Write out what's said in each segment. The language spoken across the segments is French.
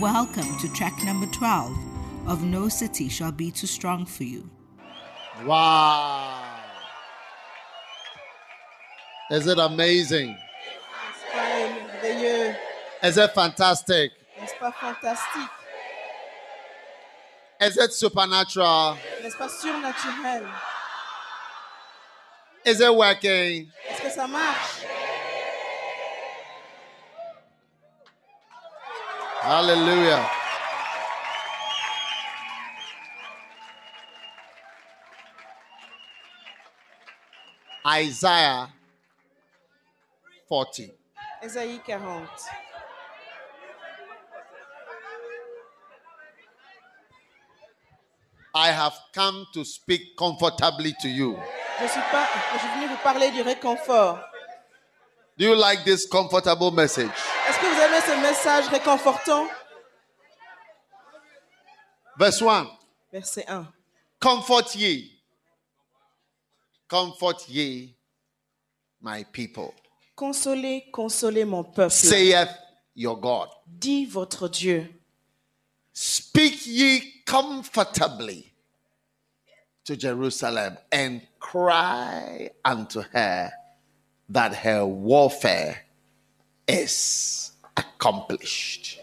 Welcome to track number 12 of No City Shall Be Too Strong for You. Wow. Is it amazing? pas merveilleux, Is it fantastic? n'est-ce pas fantastique, Is it supernatural? n'est-ce pas surnaturel Is it working? Est-ce que ça marche Hallelujah. Isaiah 40. Ésaïe 40. I have come to speak comfortably to you. Je suis, pas, je suis venu vous parler du réconfort. Do you like this comfortable message? Est-ce que vous aimez ce message réconfortant? Verse 1 Verset 1. Comfort ye. Comfort ye, my people. Consolez, consolez mon peuple. Saith your God. Dit votre Dieu. Speak ye comfortably to Jerusalem and cry unto her that her warfare is accomplished.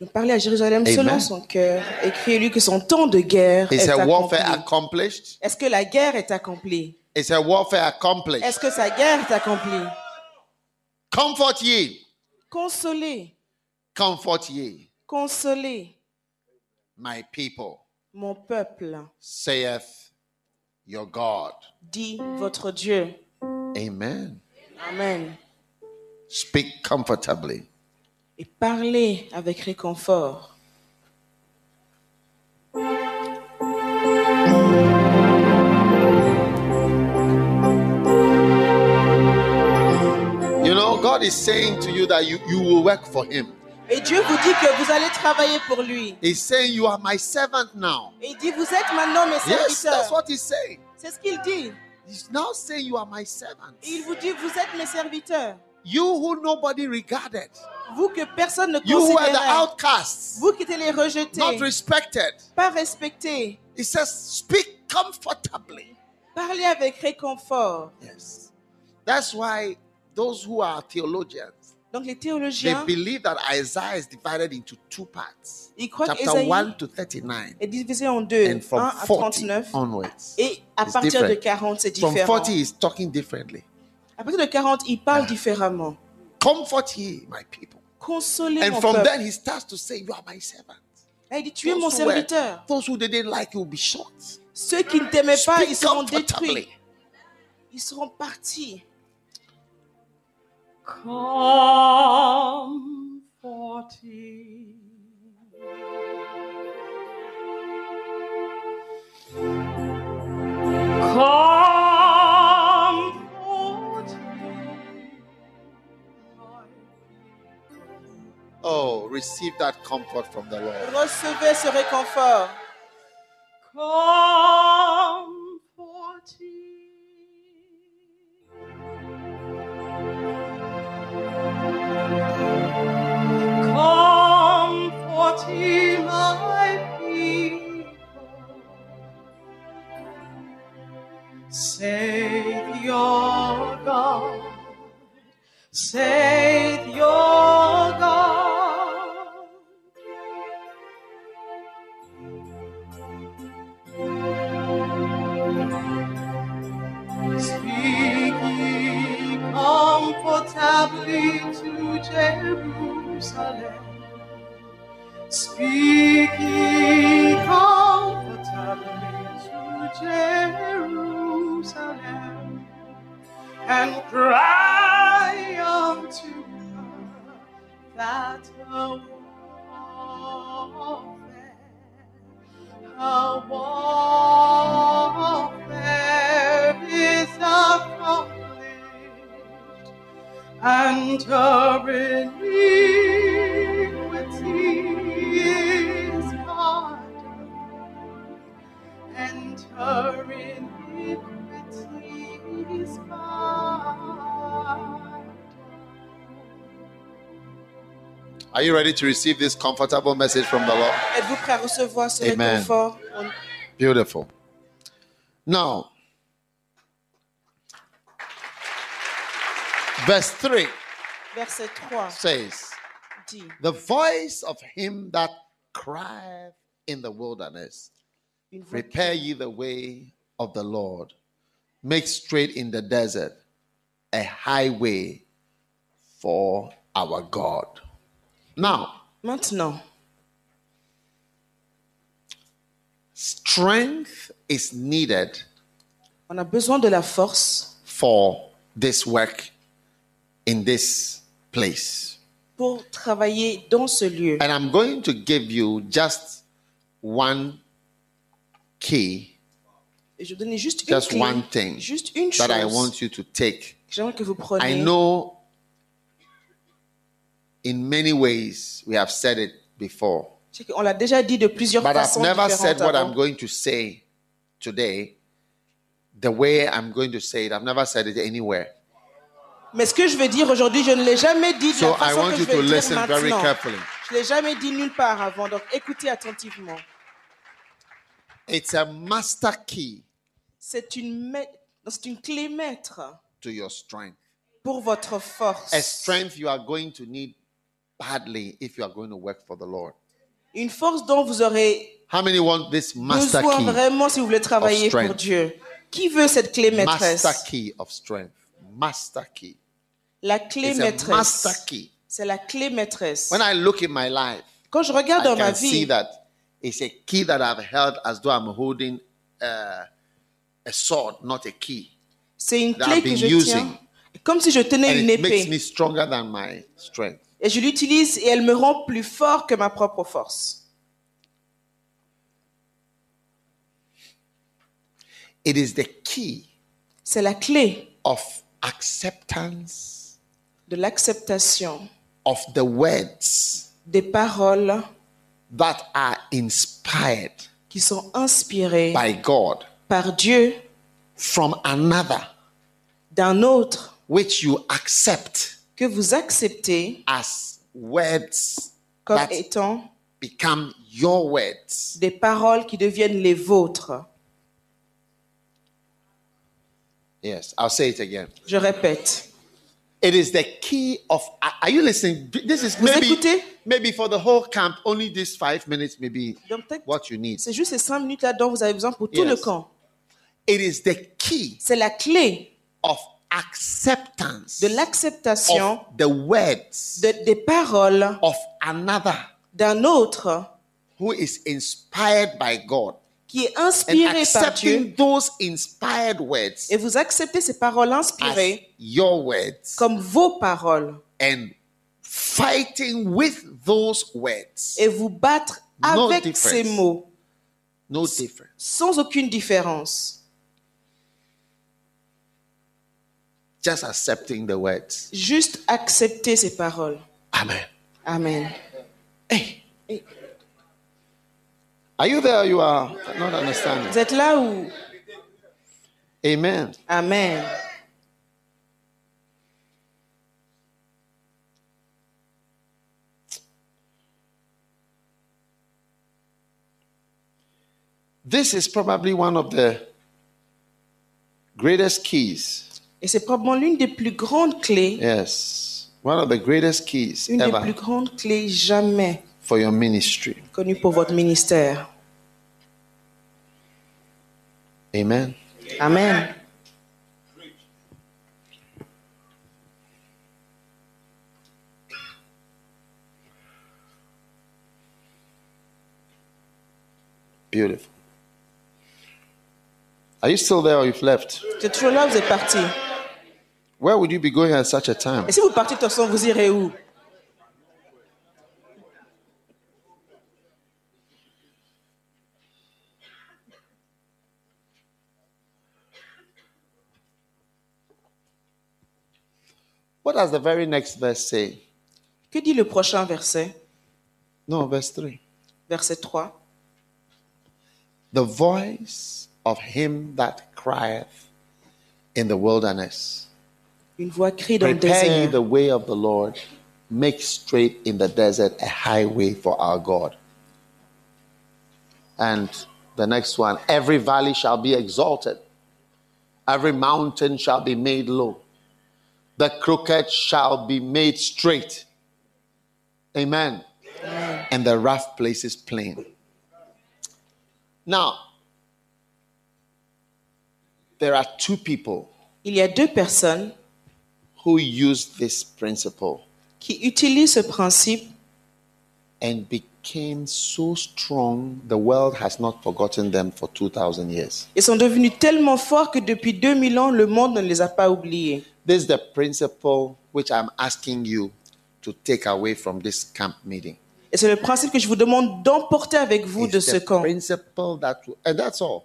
Donc parlez à Jérusalem Amen. selon son cœur et criez-lui que son temps de guerre Is est her warfare accompli. accomplished? Est-ce que la guerre est accomplie? Is her warfare accomplished? Est-ce que sa guerre est accomplie? Comfort ye, Consolez, comfort ye, consolez my people, mon peuple. saith your God. Dit votre Dieu. Amen. Amen. Speak comfortably. Et parlez avec réconfort. You know, God is saying to you that you, you will work for Him. Et Dieu vous dit que vous allez travailler pour lui. He's saying, You are my servant now. Et il dit, vous êtes maintenant mes Yes, that's serviteurs. what He's saying. C'est ce qu'il dit. He's now saying, You are my servant. Et il vous dit, vous êtes mes serviteurs. You who nobody regarded, Vous que personne ne you who are the outcasts, Vous qui étiez les rejetés, not respected. pas respectés. He says, Speak comfortably. Parlez avec réconfort. Yes. That's why those who are theologians, Donc les they théologiens, believe that Isaiah is divided into two parts. ils croient Chapter qu'Ésaïe 1 to 39. est divisé en deux, And from 1 à 40 39. onwards. Et à partir de different. 40, c'est From différent. 40 is talking differently. À partir de 40, il parle différemment. Comfort ye, my people. Consolez And mon from peuple. then he starts to say, You are my servant. Là, il dit, tu es mon Those who, were- serviteur. those who didn't like you will be shot. Ceux qui ne t'aimaient pas, ils seront détruits. Ils seront partis. Comforting. Oh, receive that comfort from the Lord. Recevez ce réconfort. Comforting Savior God, Savior God. Speak ye comfortably to Jerusalem. Speak ye comfortably to Jerusalem. And cry unto her that her warfare, her warfare is accomplished, and her iniquity is pardoned, and her iniquity. Are you ready to receive this comfortable message from the Lord? Êtes-vous prêt à recevoir ce Amen. réconfort Beautiful. Now, verse 3 Verset 3 says, dit The voice of him that crieth in the wilderness, Prepare ye the way of the Lord, make straight in the desert a highway for our God. Now, not now. strength is needed on a besoin de la force for this work in this place. pour travailler dans ce lieu. And I'm going to give you just one key Et je juste une Just clé, one thing juste une that I chose want you to take. que j'aimerais que vous I preniez. know in many ways we have said it before, Je sais qu'on l'a déjà dit de plusieurs but I've façons never said différentes what I'm avant. going to say today the way I'm going to say it. I've never said it anywhere. Mais ce que je vais dire aujourd'hui, je ne l'ai jamais dit de So la I façon want que you je vais to le dire listen very maintenant. carefully. Je ne l'ai jamais dit nulle part avant, donc écoutez attentivement. It's a master key C'est une, c'est clé maître to your strength. pour votre force. A strength you are going to need badly if you are going to work for the Lord. Une force dont vous aurez How many want this master besoin key? vraiment si vous voulez travailler pour Dieu? Qui veut cette clé maîtresse? Master key of strength. Master key. La clé It's a maîtresse. master key. C'est la clé maîtresse. When I look in my life, Quand je regarde I dans ma can see vie, that it's a key that I've held as though I'm holding uh, a sword, not a key. c'est une clé que je using. tiens, comme si je tenais And une it makes épée. me stronger than my strength. Et je l'utilise et elle me rend plus fort que ma propre force. It is the key C'est la clé of acceptance de l'acceptation of the words des paroles that are inspired qui sont inspirées by God par Dieu from another, d'un autre which you accept que vous acceptez as words comme that étant become your words. des paroles qui deviennent les vôtres. Yes, I'll say it again. Je répète. It is the key of. Are you listening? This is Vous maybe écoutez? maybe for the whole camp. Only these five minutes, maybe Donc, what you need. C'est juste ces cinq minutes là dont vous avez besoin pour tout le camp. It is the key C'est la clé of acceptance de l'acceptation of the words de- des paroles of another d'un autre who is inspired by God qui est and inspiré par Dieu those inspired words et vous acceptez ces paroles inspirées your words comme vos paroles and fighting with those words. et vous battre No avec difference. ces mots No difference. sans aucune différence. Just accepting the words. Juste accepter ces paroles. Amen. Amen. Hey. Are you there? or You are not understanding. Vous êtes là où Amen. Amen. This is probably one of the greatest keys. Et c'est probablement l'une des plus grandes clés, Yes. One of the greatest keys une des plus ever grandes clés jamais for your ministry. connues pour votre ministère. Amen. Amen. Beautiful. Are you still there or you've left? Vous êtes toujours là, vous êtes parti? Where would you be going at such a time? Et si vous partez de toute façon, vous irez où? What does the very next verse say? Que dit le prochain verset? No, verse 3. Verset 3. The voice of him that crieth in the wilderness. Une voix crie dans le Prepare ye désert. the way of the Lord, make straight in the desert a highway for our God. And the next one every valley shall be exalted, every mountain shall be made low, the crooked shall be made straight. Amen. And the rough places plain. Now, there are two people Il y a deux personnes who use this principle qui utilisent ce principe and became so strong, the world has not forgotten them for 2,000 years. et sont devenus tellement forts que depuis 2000 ans, le monde ne les a pas oubliés. This is the principle which I'm asking you to take away from this camp meeting. Et c'est le principe que je vous demande d'emporter avec vous de ce the camp. principle that, will- and that's all.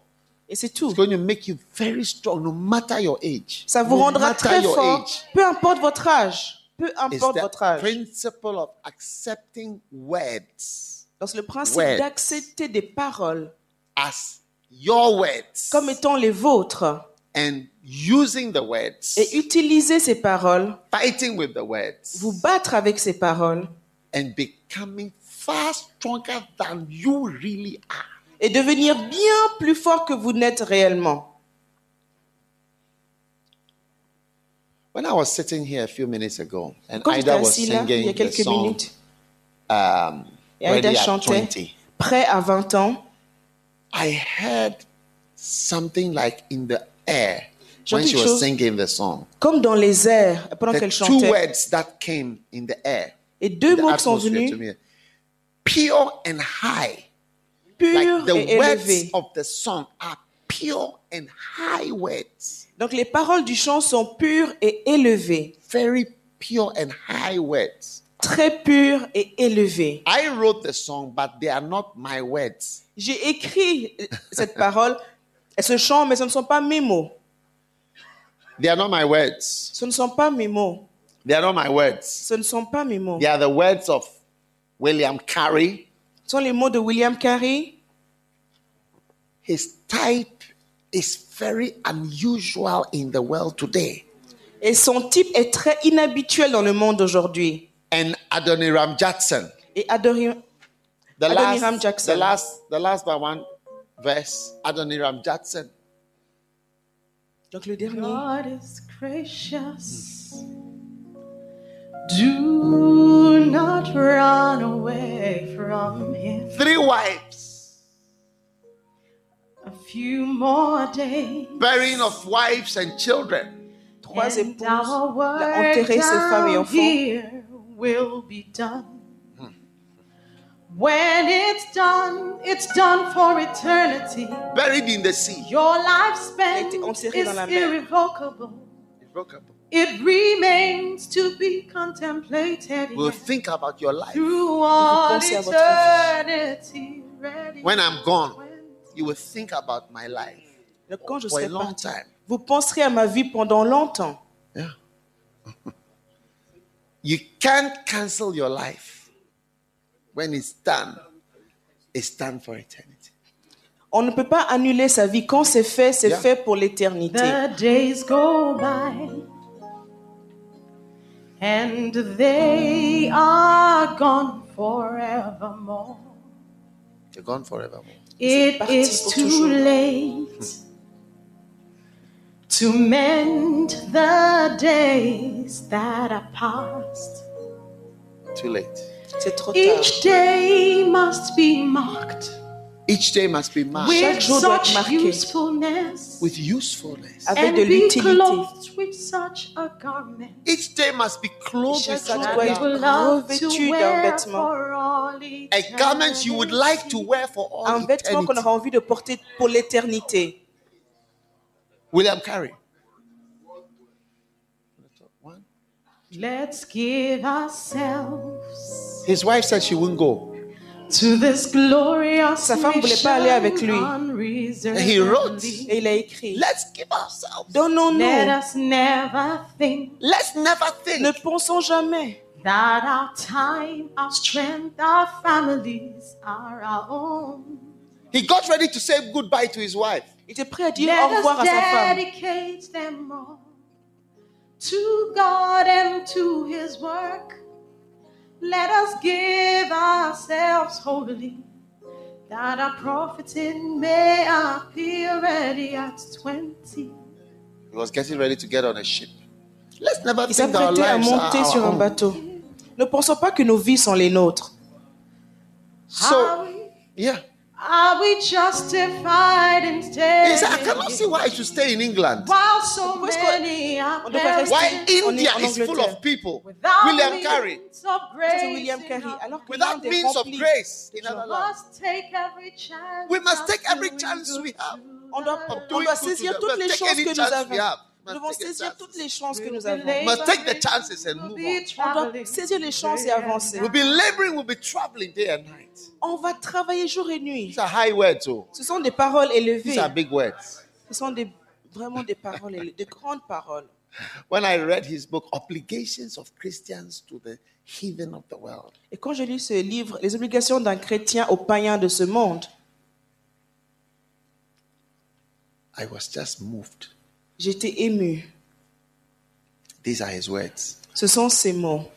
Et c'est tout. It's going to make you very strong, no matter your age. Ça vous no rendra très fort, age. peu importe votre âge. Peu importe the votre âge. principle of accepting words Donc c'est le principe d'accepter des paroles as your words comme étant les vôtres and using the words, et utiliser ces paroles, fighting with the words, vous battre avec ces paroles and becoming far stronger than you really are. Et devenir bien plus fort que vous n'êtes réellement. When I was sitting here a few minutes ago, and Quand j'étais Ida was assis là, il y a the quelques song minutes, um, et chantait 20, Prêt à 20 ans, I heard something like in the air J'ai when entendu she was chose- singing the song. comme dans les airs, pendant qu'elle two chantait. words that came in the air, Et deux mots qui sont venus, pure and high. Purs Like the et words élevés. of the song are pure and high words, Donc les paroles du chant sont pures et élevées. very pure and high words. Très pures et élevées. I wrote the song, but they are not my words. J'ai écrit cette parole et ce chant, mais ce ne sont pas mes mots. They are not my words. Ce ne sont pas mes mots. They are not my words. Ce ne sont pas mes mots. They are the words of William Carey. Ce sont les mots de William Carey. His type is very unusual in the world today. Et son type est très inhabituel dans le monde aujourd'hui. And Adoniram Judson. Et Adori- The Adoniram last, Jackson. the last, the last by one verse, Adoniram Judson. Donc le dernier. God is gracious. Do not run away from Him. Three wives, A few more days. burying of wives and children. Trois and épouses. our Il work a enterré ses femmes et down enfants. here will be done. When it's done, it's done for eternity. Buried in the sea. Your lifespan été is dans la mer. irrevocable. Irrevocable. It remains to be contemplated We'll in think about your life. through all pensez à votre eternity. Ready When I'm gone, you will think about my life Donc, quand je for a long parti, time. vous penserez à ma vie pendant longtemps. Yeah. you can't cancel your life. When it's done, it's done for eternity. On ne peut pas annuler sa vie. Quand c'est fait, c'est Yeah. fait pour l'éternité. The days go by and they are gone forevermore. They're gone forevermore. It parti is pour too late hmm. to mend the days that are past. Too late. C'est trop tard. Each day must be marked Each day must be marked with jour doit être such usefulness with usefulness. Avec and de be l'utilité. clothed with such a garment Each day must be clothed with such a garment. to wear vêtement. for all A garment you would like to wear for all Un vêtement qu'on eternity. aura envie de porter pour l'éternité. William Carey. One. Let's give ourselves His wife said she wouldn't go. To this glorious Sa femme voulait pas aller avec lui. And he wrote, Et il a écrit Let's give ourselves. Let Donnons-nous. us never think Let's never think Ne pensons jamais that our time, our strength, our families are our own. He got ready to say goodbye to his wife. Il était prêt à dire Let au revoir à sa femme. them all to God and to His work. Let us give ourselves wholly, that our profiting may appear ready at 20. He was getting ready to get on a ship. Let's never Il think our à lives are monter sur our un own. bateau. Ne pensons pas que nos vies sont les nôtres. So, yeah. Are we justified in He said, I cannot staying see why I should stay in England. while so Pourquoi est-ce que- many are on devrait rester- Why perishing India en is full Angleterre. of people? without William means Carey. of Ça, grace c'est William in Carey. our- Alors que Without l'Inde est means of remplie. grace in gens. other We lands. must take every chance. We must take of every doing chance good we have. to On doit, others. on doing doit good to saisir them. toutes Well, les take chances any que nous chance we avons. Nous Must devons saisir toutes les chances que We'll nous avons. Must take the chances and move on. On doit saisir les chances et day and avancer. We'll be laboring, we'll be traveling day and night. On va travailler jour et nuit. These are high words, oh. Ce sont des paroles élevées. These are big words. Ce sont des, vraiment des paroles, élevées, de grandes paroles. When I read his book, Obligations of Christians to the Heathen of the World, Et quand je lis ce livre, Les obligations d'un chrétien aux païens de ce monde, I was just moved. J'étais ému. These are his words. Ce sont ces mots.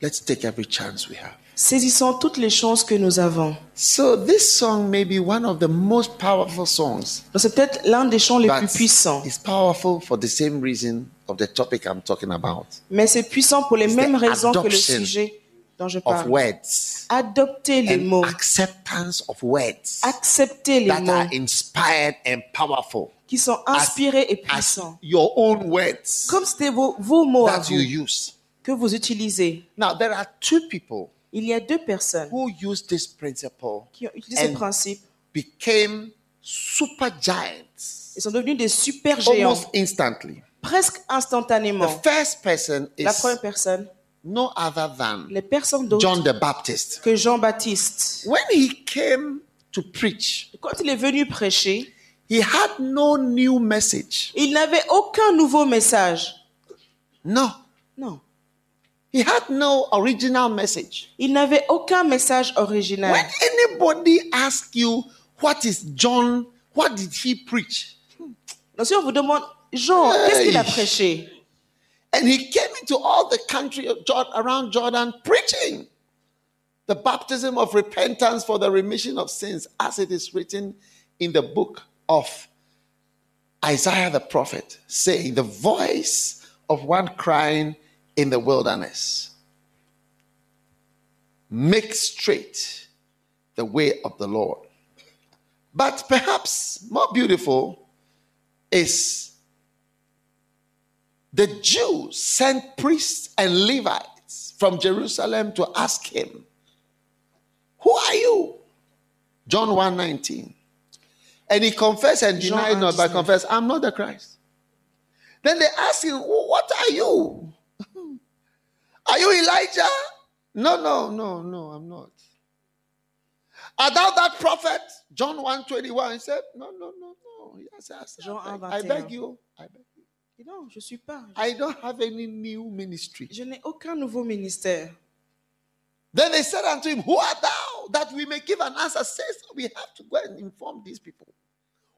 Let's take every chance we have. Saisissons toutes les chances que nous avons. So, this song may be one of the most powerful songs. Donc c'est peut-être l'un des chants les plus puissants. it's powerful for the same reason of the topic I'm talking about Mais c'est puissant pour les It's mêmes raisons que le sujet dont je of parle. words Adoptez les and mots. acceptance of words Acceptez les that are mots inspired and powerful qui sont inspirés et puissants. your own words Comme c'était vos, vos mots à that vous you use. que vous utilisez. Now, there are two people Il y a deux personnes who use this principle qui ont utilisé ce principe. became super giants Ils sont devenus des super géants almost instantly. presque The instantanément. first person La is première personne, no other than les personnes John the Baptist. que Jean-Baptiste. When he came to preach, Quand il est venu prêcher, he had no new message. il n'avait aucun nouveau message. No, Non. he had no original message. Il n'avait aucun message original. When anybody asks you, what is John, what did he preach? Donc si on vous demande, Jean, qu'est-ce qu'il a Hey. prêché? And he came into all the country around Jordan preaching the baptism of repentance for the remission of sins, as it is written in the book of Isaiah the prophet, saying, The voice of one crying in the wilderness, make straight the way of the Lord. But perhaps more beautiful is the Jews sent priests and Levites from Jerusalem to ask him, Who are you? John 1:19. And he confessed and denied not, but 1:19. confessed, I'm not the Christ. Then they asked him, What are you? Are you Elijah? No, no, no, no, I'm not. Are thou that prophet? John 1:21. He said, No, no, no, no. Yes, yes, Jean I, beg, 1:21. I beg you. I beg Non, je suis pas. I don't have any new ministry. Je n'ai aucun nouveau ministère. Then they said unto him, Who art thou? That we may give an answer? Says we have to go and inform these people.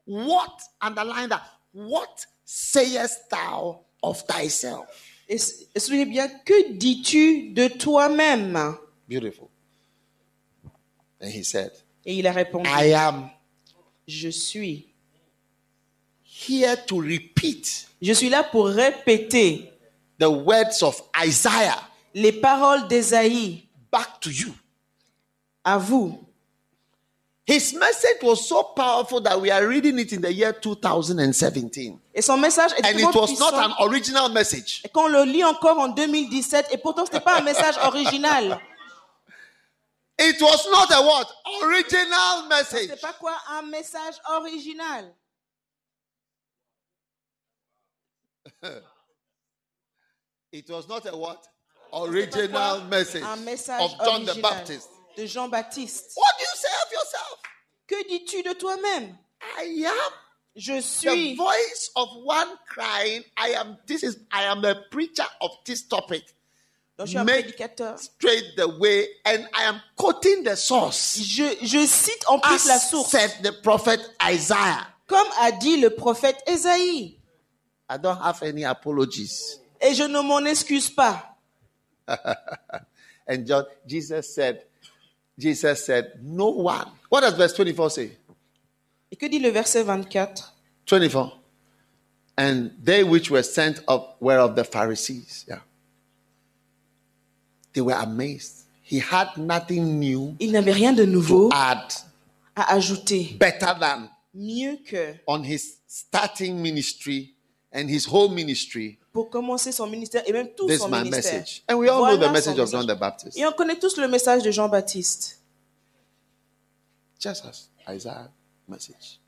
What, underline that, what sayest thou of thyself? Et, bien, que dis-tu de toi-même? Beautiful. And he said, Et il a répondu, I am je suis. here to repeat Je suis là pour répéter the words of Isaiah les paroles d'Ésaïe back to you. à vous. His message was so powerful that we are reading it in the year 2017. Et son message est And tellement it was puissant. not an original message. Et qu'on le lit encore en 2017, et pourtant ce n'est pas un message original. It was not a what? Original message. C'est pas quoi? Un message original. It was not a what? Original message Un message of John the original Baptist. de Jean-Baptiste. What do you say of yourself? Que dis-tu de toi-même? I am Je the suis. voice of one crying. I am this is I am a preacher of this topic. Donc, je suis un Make prédicateur. straight the way, and I am quoting the source. Je, je cite en plus la As source. said the prophet Isaiah. Comme a dit le prophète Ésaïe. I don't have any apologies. Et je ne m'en excuse pas. And John, Jesus said, Jesus said, no one. What does verse 24 say? Et que dit le verset 24 24. And they which were sent up were of the Pharisees. Yeah. They were amazed. He had nothing new Il n'avait rien de nouveau to add à ajouter. better than Mieux que on his starting ministry and his whole ministry. pour commencer son ministère et même tout This is son my ministère. message. And we all know the Voilà message of John the Baptist. Et on connaît tous le message de Jean-Baptiste. Just as Isaiah message.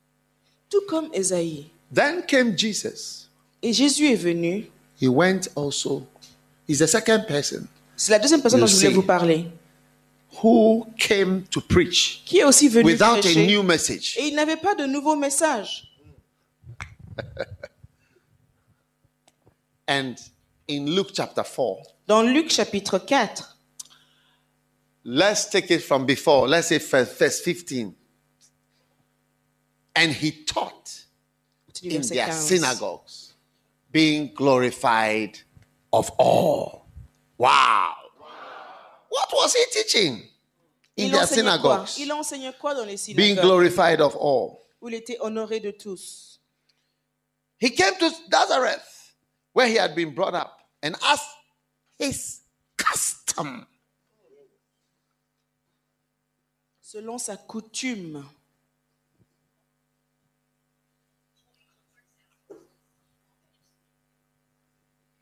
Tout comme Esaïe. Then came Jesus. Et Jésus est venu. He went also. He's the second person C'est la deuxième personne dont je voulais vous parler. who came to preach Qui est aussi venu without a prêcher. new message. Et il n'avait pas de nouveau message. And in Luke chapter 4, Dans Luc chapitre 4, let's take it from before. Let's say verse verse 15. And he taught in their 15. synagogues, being glorified of all. Wow. What was he teaching in Il their enseignait quoi synagogues? Il enseignait quoi dans les synagogues? Being glorified of all. où il était honoré de tous He came to Nazareth, where he had been brought up, and as his custom, selon sa coutume.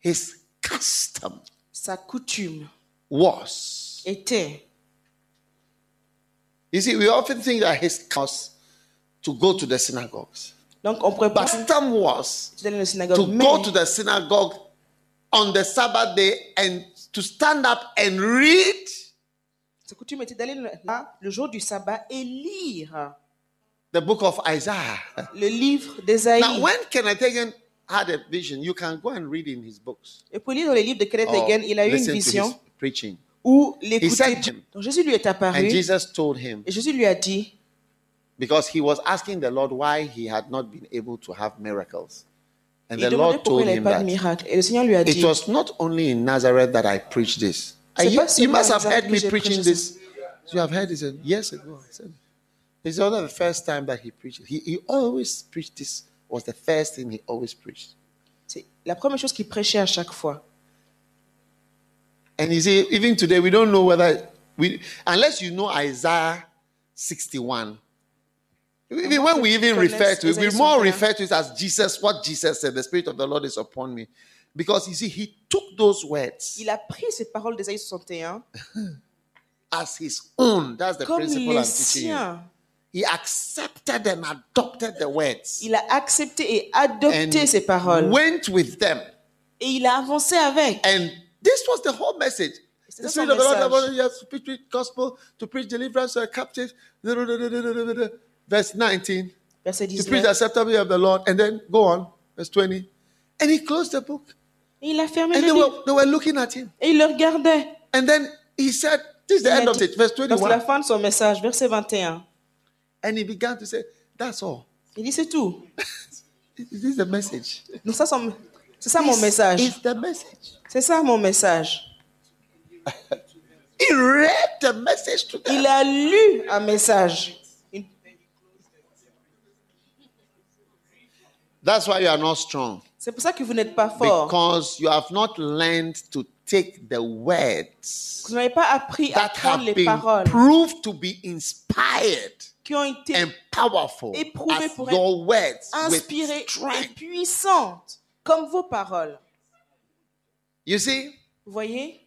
his custom Sa coutume was. était. You see, we often think that his custom to go to the synagogues. Donc on pourrait But penser custom was to go to the synagogue on the Sabbath day and to stand up and read sa coutume était d'aller là le jour du sabbat et lire the book of Isaiah. le livre d'Ésaïe. Now, when Kenneth Hagin had a vision, you can go and read in his books. Et pour lire dans les livres de Kenneth Hagin, il a eu une vision preaching. où He l'écouter. Donc Jésus lui est apparu And Jesus told him, et Jésus lui a dit, because he was asking the Lord why he had not been able to have miracles. And the Lord told him that miracle. Eh, Et le Seigneur lui a it was not only in Nazareth that I preached this. You, you must have heard me preaching this. You have heard this years ago. I said, It's not the first time that he preached. He, he always preached this. Was the first thing he always preached. c'est la première chose qu'il prêchait à chaque fois. And you see, even today, we don't know whether we, unless you know Isaiah 61. Even when we even refer to it, we more refer to it as Jesus, what Jesus said, the Spirit of the Lord is upon me. Because you see, he took those words Il a pris ces paroles d'Ésaïe 61 as his own. That's the comme principle I'm teaching you. He accepted and adopted the words Il a accepté et adopté ces paroles. went with them. Et il a avancé avec. And this was the whole message. The Spirit of the Lord upon me, yes, to preach the gospel, to preach deliverance to the captives. Verse 19. Verset To preach 19. the acceptability of the Lord. And then go on. Verse 20. And he closed the book. Et il a fermé And le they livre. were, they were looking at him. Et il le regardait. And then he said, This is the end of it. Verse Donc, c'est la 21. fin de son message, verset 21. And he began to say, That's all. Il dit c'est tout. This is the message? Donc ça, c'est ça mon message. is the message. C'est ça mon message. He read the message to them. Il a lu un message. That's why you are not strong. C'est pour ça que vous n'êtes pas fort. Because you have not learned to take the words Vous n'avez pas appris à that prendre have les paroles proved to be inspired qui ont été and powerful Éprouvées pour your words inspirées et puissantes, comme vos paroles. You see, Vous voyez?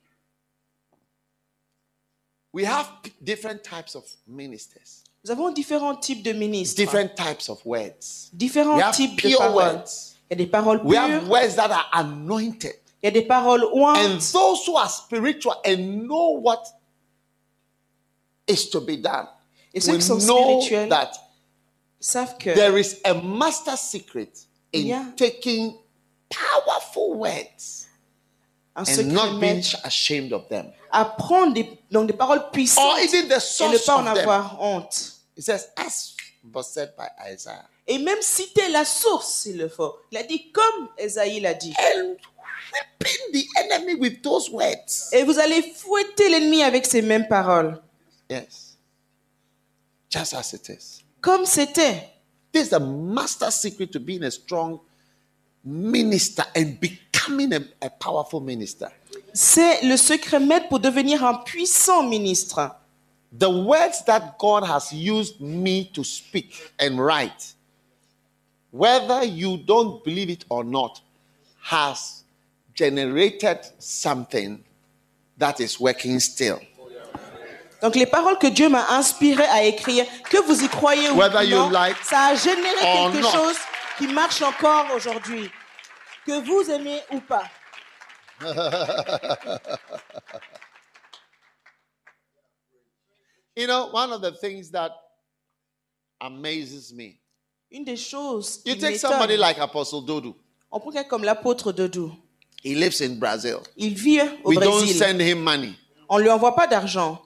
we have different types of ministers, Nous avons différents types de ministres, different types of words. différents We have types de pure paroles. words. Il y a des paroles We have words that are anointed. il y a des paroles ointes. And those who are spiritual and know what is to be done Et ceux qui sont know spirituels that savent que there is a master secret in Yeah. taking powerful words and not being ashamed of them. À prendre des, donc des paroles puissantes et ne pas en of them. avoir honte. It says, as was said by Isaiah. Et même citer la source s'il le faut. Il a dit comme Esaïe l'a dit. And the enemy with those words. Et vous allez fouetter l'ennemi avec ces mêmes paroles. Yes. Just as it is. Comme c'était. This is the master secret to being a strong minister and becoming a, a powerful minister. C'est le secret maître pour devenir un puissant ministre. The words that God has used me to speak and write, whether you don't believe it or not, has generated something that is working still. Donc les paroles que Dieu m'a inspiré à écrire, que vous y croyez ou Whether non, like ça a généré quelque not. chose qui marche encore aujourd'hui. Que vous aimez ou pas. You know, one of the things that amazes me, Une des choses you take somebody like Apostle Dodu, on prend comme l'apôtre Dodou. he lives in Brazil. Il vit au We don't send him money. On lui envoie pas d'argent.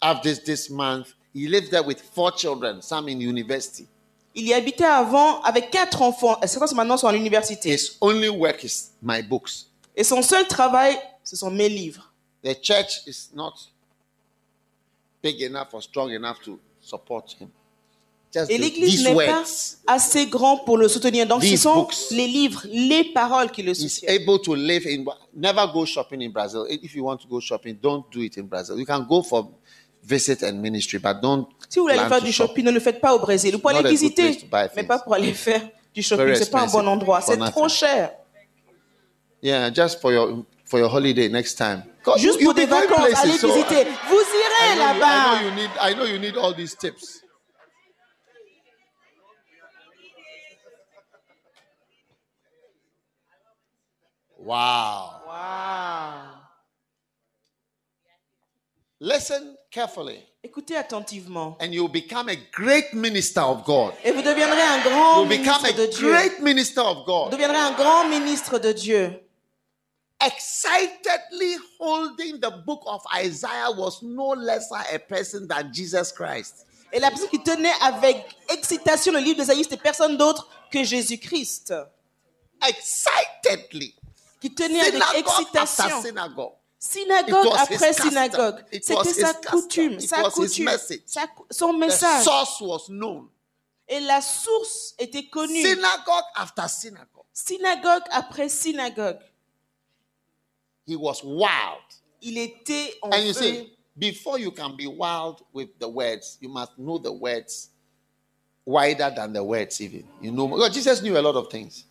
After this, this month, he lives there with four children, some in university. Il y habitait avant avec quatre enfants. Et certains maintenant sont à l'université. His only work is my books. Et son seul travail, ce sont mes livres. The church is not big enough or strong enough to support him. Just Et l'église n'est pas assez grand pour le soutenir. Donc ce sont books. les livres, les paroles qui le He's soutiennent. able to live in. Never go shopping in Brazil. If you want to go shopping, don't do it in Brazil. You can go for visit and ministry, but don't. Si vous voulez aller faire du shop. shopping, ne le faites pas au Brésil. Vous pouvez aller visiter, mais pas pour aller faire du shopping. C'est pas un bon endroit. C'est trop cher. Yeah, just for your for your holiday next time. God, Juste you- pour des vacances, allez so visiter. Vous I irez you, I là-bas. know you need. I know you need all these tips. Wow. Wow. Listen carefully, Écoutez attentivement. and you'll become a great minister of God. Et vous deviendrez un grand You'll become ministre de a Dieu. great minister of Vous God. deviendrez un grand ministre de Dieu. Excitedly holding the book of Isaiah was no lesser a person than Jesus Christ. Et la personne qui tenait avec excitation le livre d'Ésaïe, c'était personne d'autre que Jésus-Christ. Excitedly. Qui tenait avec Synagogue after excitation. Synagogue. Après synagogue. C'était sa coutume, sa coutume, sa son message. source was known. Et la source était connue. Synagogue after synagogue. Synagogue après synagogue. He was wild. Il était en And you see, before you can be wild with the words, you must know the words wider than the words, even. You know, Jesus knew a lot of things.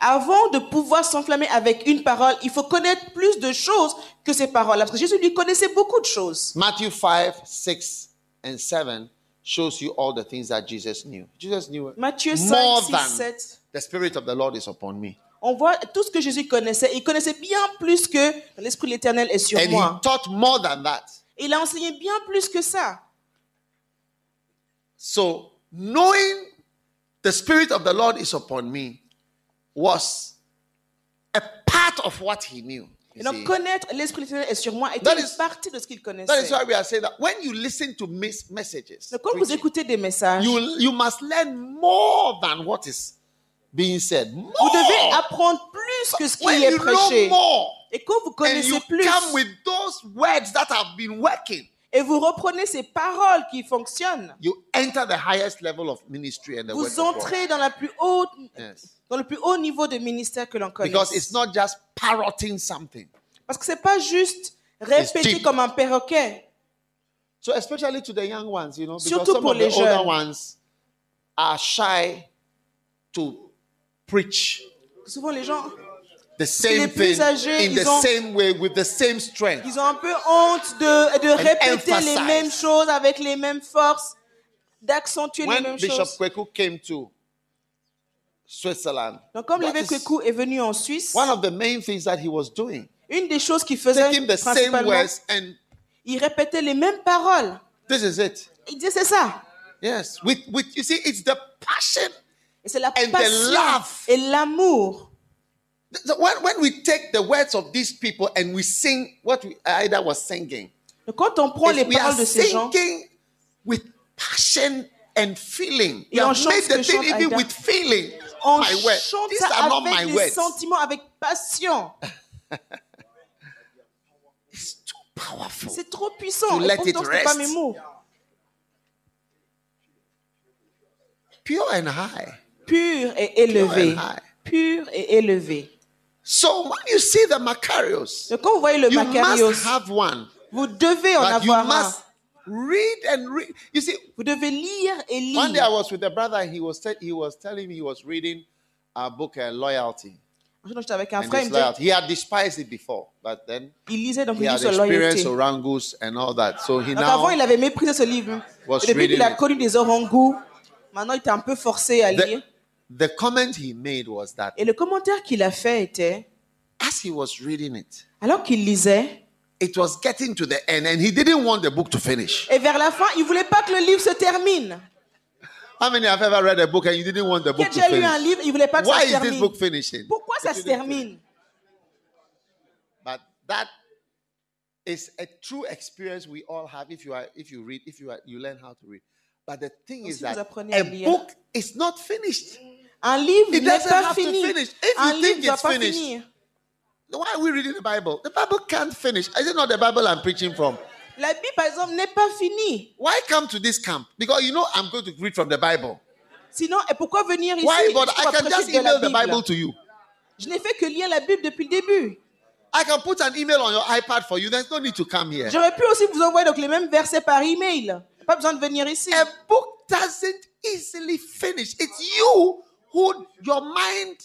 Avant de pouvoir s'enflammer avec une parole, il faut connaître plus de choses que ces paroles. Parce que Jésus lui connaissait beaucoup de choses. Matthew 5, 6, and 7 shows you all the things that Jesus knew. Jesus knew Matthieu 5, more 6, than 7. the Spirit of the Lord is upon me. On voit tout ce que Jésus connaissait. Il connaissait bien plus que l'Esprit de l'Éternel est sur And moi. he taught more than that. Il a enseigné bien plus que ça. So, knowing the Spirit of the Lord is upon me was a part of what he knew. Et donc see. connaître l'Esprit de l'Éternel est sur moi était That une is- partie de ce qu'il That is connaissait. why we are saying that when you listen to mes- messages, Donc quand vous écoutez des messages, you, you must learn more than what is being said. More. vous devez apprendre plus que ce qui when est you prêché. know more, Et quand vous and connaissez you plus, come with those words that have been working, et vous reprenez ces paroles qui fonctionnent, you enter the highest level of ministry and the vous entrez dans, la plus haute, Yes. Dans le plus haut niveau de ministère que l'on connaisse. Because it's not just parroting something. Parce que c'est pas juste répéter comme un perroquet. So especially to the young ones, you know, because Surtout some pour of the les older jeunes. ones are shy to preach Souvent les gens, the same les plus thing âgés, in ils the ont- same way with the same strength. ils ont un peu honte de, de répéter les emphasize. mêmes choses avec les mêmes forces, d'accentuer les When mêmes Bishop choses. Kweku came to Switzerland, Donc comme l'évêque Kweku est venu en Suisse, one of the main things that he was doing, une des choses qu'il faisait taking the same words and il répétait les mêmes paroles. this is it. Il disait c'est ça. Yes, with with you see, it's the passion. Et c'est la And the love. et l'amour. When, when we take the words of these people and we sing what we, Aida was singing, Donc, Quand on prend les we are paroles de ces gens, singing with passion and feeling. We on have made the thing even with feeling. On my words. chante These ça are not avec my words. sentiments, avec passion. It's too powerful. C'est trop puissant. To Et let pourtant, it ce n'est pas rest. mes mots. Pure and high. Pur et Pure élevé. and high. Pur et élevé. So when you see the Macarius, Donc, quand vous voyez le you must have one. vous devez en But you avoir un. must read and read. You see, Vous devez lire et one day I was with a brother. He was te- he was telling me he was reading a book, uh, Loyalty. Un jour, j'étais avec un And frère, il, me disait- loyalty. He had despised it before, but then il lisait donc he had sur loyauté. experienced orangus and all that. So he Donc avant, now il avait méprisé ce livre. was Et depuis reading qu'il a it. connu des orangous, maintenant il était un peu forcé à lire. the, the comment he made was that Et le commentaire qu'il a fait était, as he was reading it, alors qu'il lisait, it was getting to the end, and he didn't want the book to finish. et vers la fin, il voulait pas que le livre se termine. How many have ever read a book and you didn't want the a book to lu un finish? livre, il voulait pas que Why ça se is this book finishing? Pourquoi ça se termine But that is a true experience we all have if you are if you read if you are you learn how to read. But the thing is that lire. book is not finished. Un livre It n'est pas fini. finish. If you Un think livre ne doit it's pas finished, finir. Why are we reading the Bible? The Bible can't finish. Is it not the Bible I'm preaching from? La Bible, par exemple, n'est pas finie. Why come to this camp? Because you know I'm going to read from the Bible. Sinon, et pourquoi venir ici Why? But Je I can just email the Bible? Bible to you. Je n'ai fait que lire la Bible depuis le début. I can put an email on your iPad for you. There's no need to come here. J'aurais pu aussi vous envoyer donc les mêmes versets par email. Pas besoin de venir ici. A book doesn't easily finish. It's you who your mind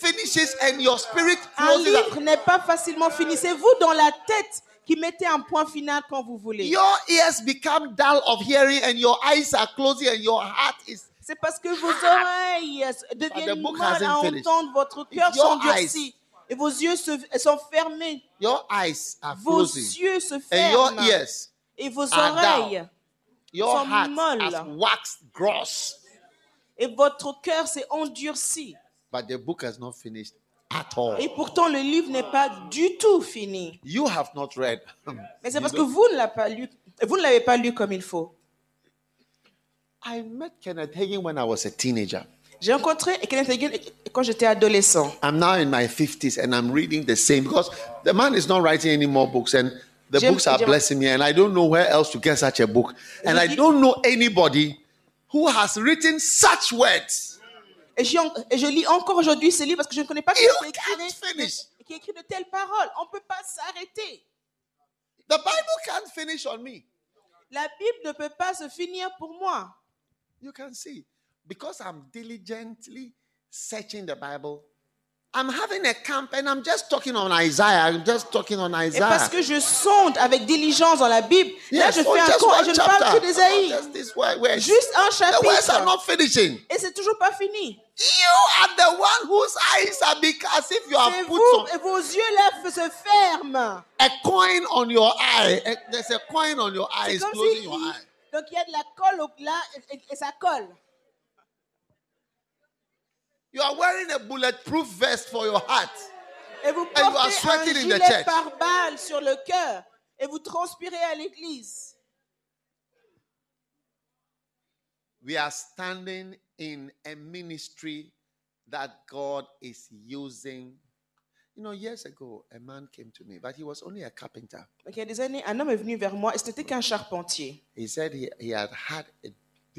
finishes and your spirit Un closes. up. livre n'est pas facilement fini. C'est vous dans la tête qui mettez un point final quand vous voulez. Your ears become dull of hearing and your eyes are closing and your heart is. C'est parce que vos oreilles deviennent book mal à finished. entendre, votre cœur your s'endurcit et vos yeux se- sont fermés. Your eyes are Vos closing yeux se and your ferment ears, et vos are oreilles your sont heart molles. has waxed gross. et votre cœur s'est endurci. But the book has not finished at all. Et pourtant, le livre n'est pas du tout fini. You have not read. Mais c'est parce que vous ne l'avez pas lu, vous ne l'avez pas lu comme il faut. I met Kenneth Hagin when I was a teenager. J'ai rencontré Kenneth Hagin quand j'étais adolescent. I'm now in my 50s and I'm reading the same because the man is not writing any more books and the books are blessing me and I don't know where else to get such a book. And I don't know anybody who has written such words. Et, et je lis encore aujourd'hui ce livre parce que je ne connais pas qui, can't écrit- écrit de telles paroles. On ne peut pas s'arrêter. The Bible can't finish on me. La Bible ne peut pas se finir pour moi. You can see. Because I'm diligently searching the Bible, I'm having a camp and I'm just talking on Isaiah. I'm just talking on Et Isaiah. parce que je sonde avec diligence dans la Bible, là je oh, fais un just cours et je ne parle que d'Ésaïe. Words. Juste un The words are chapitre. not finishing. Et c'est toujours pas fini. You are the one whose eyes are big as if you C'est have put vous some, et vos yeux là se ferment. a coin on your eye. There's a coin on your eye. It's closing si your eye. donc il y a de la colle là et, et- et ça colle. You are wearing a bulletproof vest for your heart. Et vous And you are portez un sweating in the gilet par balle sur le cœur et vous transpirez à l'église. We are standing in a ministry that God is using. You know, years ago, a man came to me, but he was only a carpenter. Il y a des années, un homme est venu vers moi et ce n'était qu'un charpentier. He said he, he had had a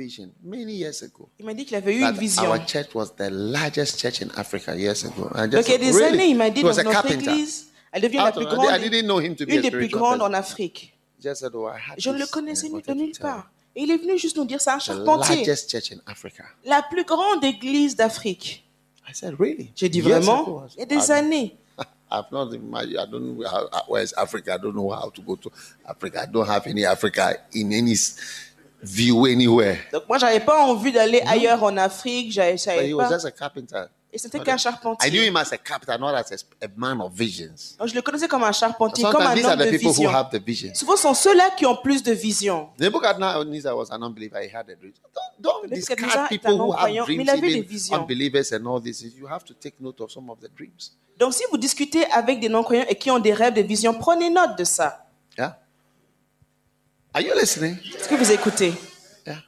vision many years ago. Il m'a dit qu'il avait eu une vision. our church was the largest church in Africa years ago. Just Donc il y a des "Really?" années, il m'a dit a notre carpenter. église, elle devient la plus of- I grande, didn't know him to be une des plus grandes en Afrique. Just said, oh, I had Je ne le connaissais I nulle part. Et il est venu juste nous dire c'est un you. The charpentier. largest church in Africa. La plus grande église d'Afrique. I said, really? J'ai dit vraiment, il y a des "I- années. I've not imagined. I don't know how, how- where's Africa? I don't know how to go to Africa. I don't have any Africa in any view anywhere. Donc moi, j'avais pas envie d'aller ailleurs en Afrique. Je But he savais was pas. just a carpenter. Et c'était qu'un I knew charpentier. him as a carpenter, not as a, man of visions. Donc, je le connaissais comme un charpentier, comme Sometimes un these are homme the de people who vision. have the vision. Souvent, ce sont ceux-là qui ont plus de vision. Nebuchadnezzar was an unbeliever. He had a dream. Don't, don't Nebuchadnezzar discard est people who have non-croyant, mais dreams, il avait des even visions. unbelievers and all this. You have to take note of some of the dreams. Donc, si vous discutez avec des non-croyants et qui ont des rêves, des visions, prenez note de ça. Yeah. Are you listening? Est-ce que vous écoutez? Yeah.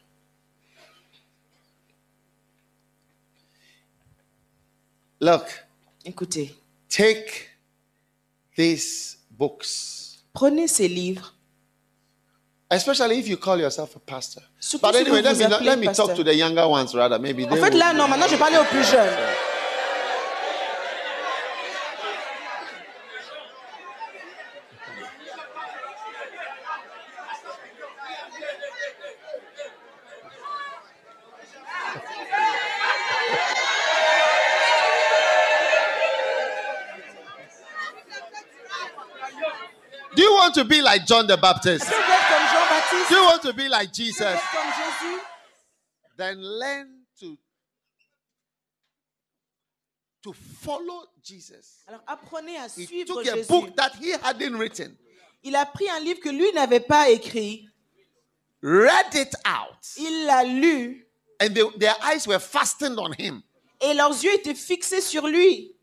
Look, Écoutez, take these books, prenez ces livres. especially if you call yourself a pastor. Surtout But si anyway, vous let vous me, let me talk to the younger ones rather. Maybe they En fait, will- là, non, maintenant, je vais parler aux plus jeunes. Like John the Baptist? You want to be like Jesus? Then learn to to follow Jesus. Alors apprenez à He suivre took a Jésus. book that he hadn't written, Il a pris un livre que lui n'avait pas écrit. read it out, Il l'a lu and they- their eyes were fastened on him. et leurs yeux étaient fixés sur lui.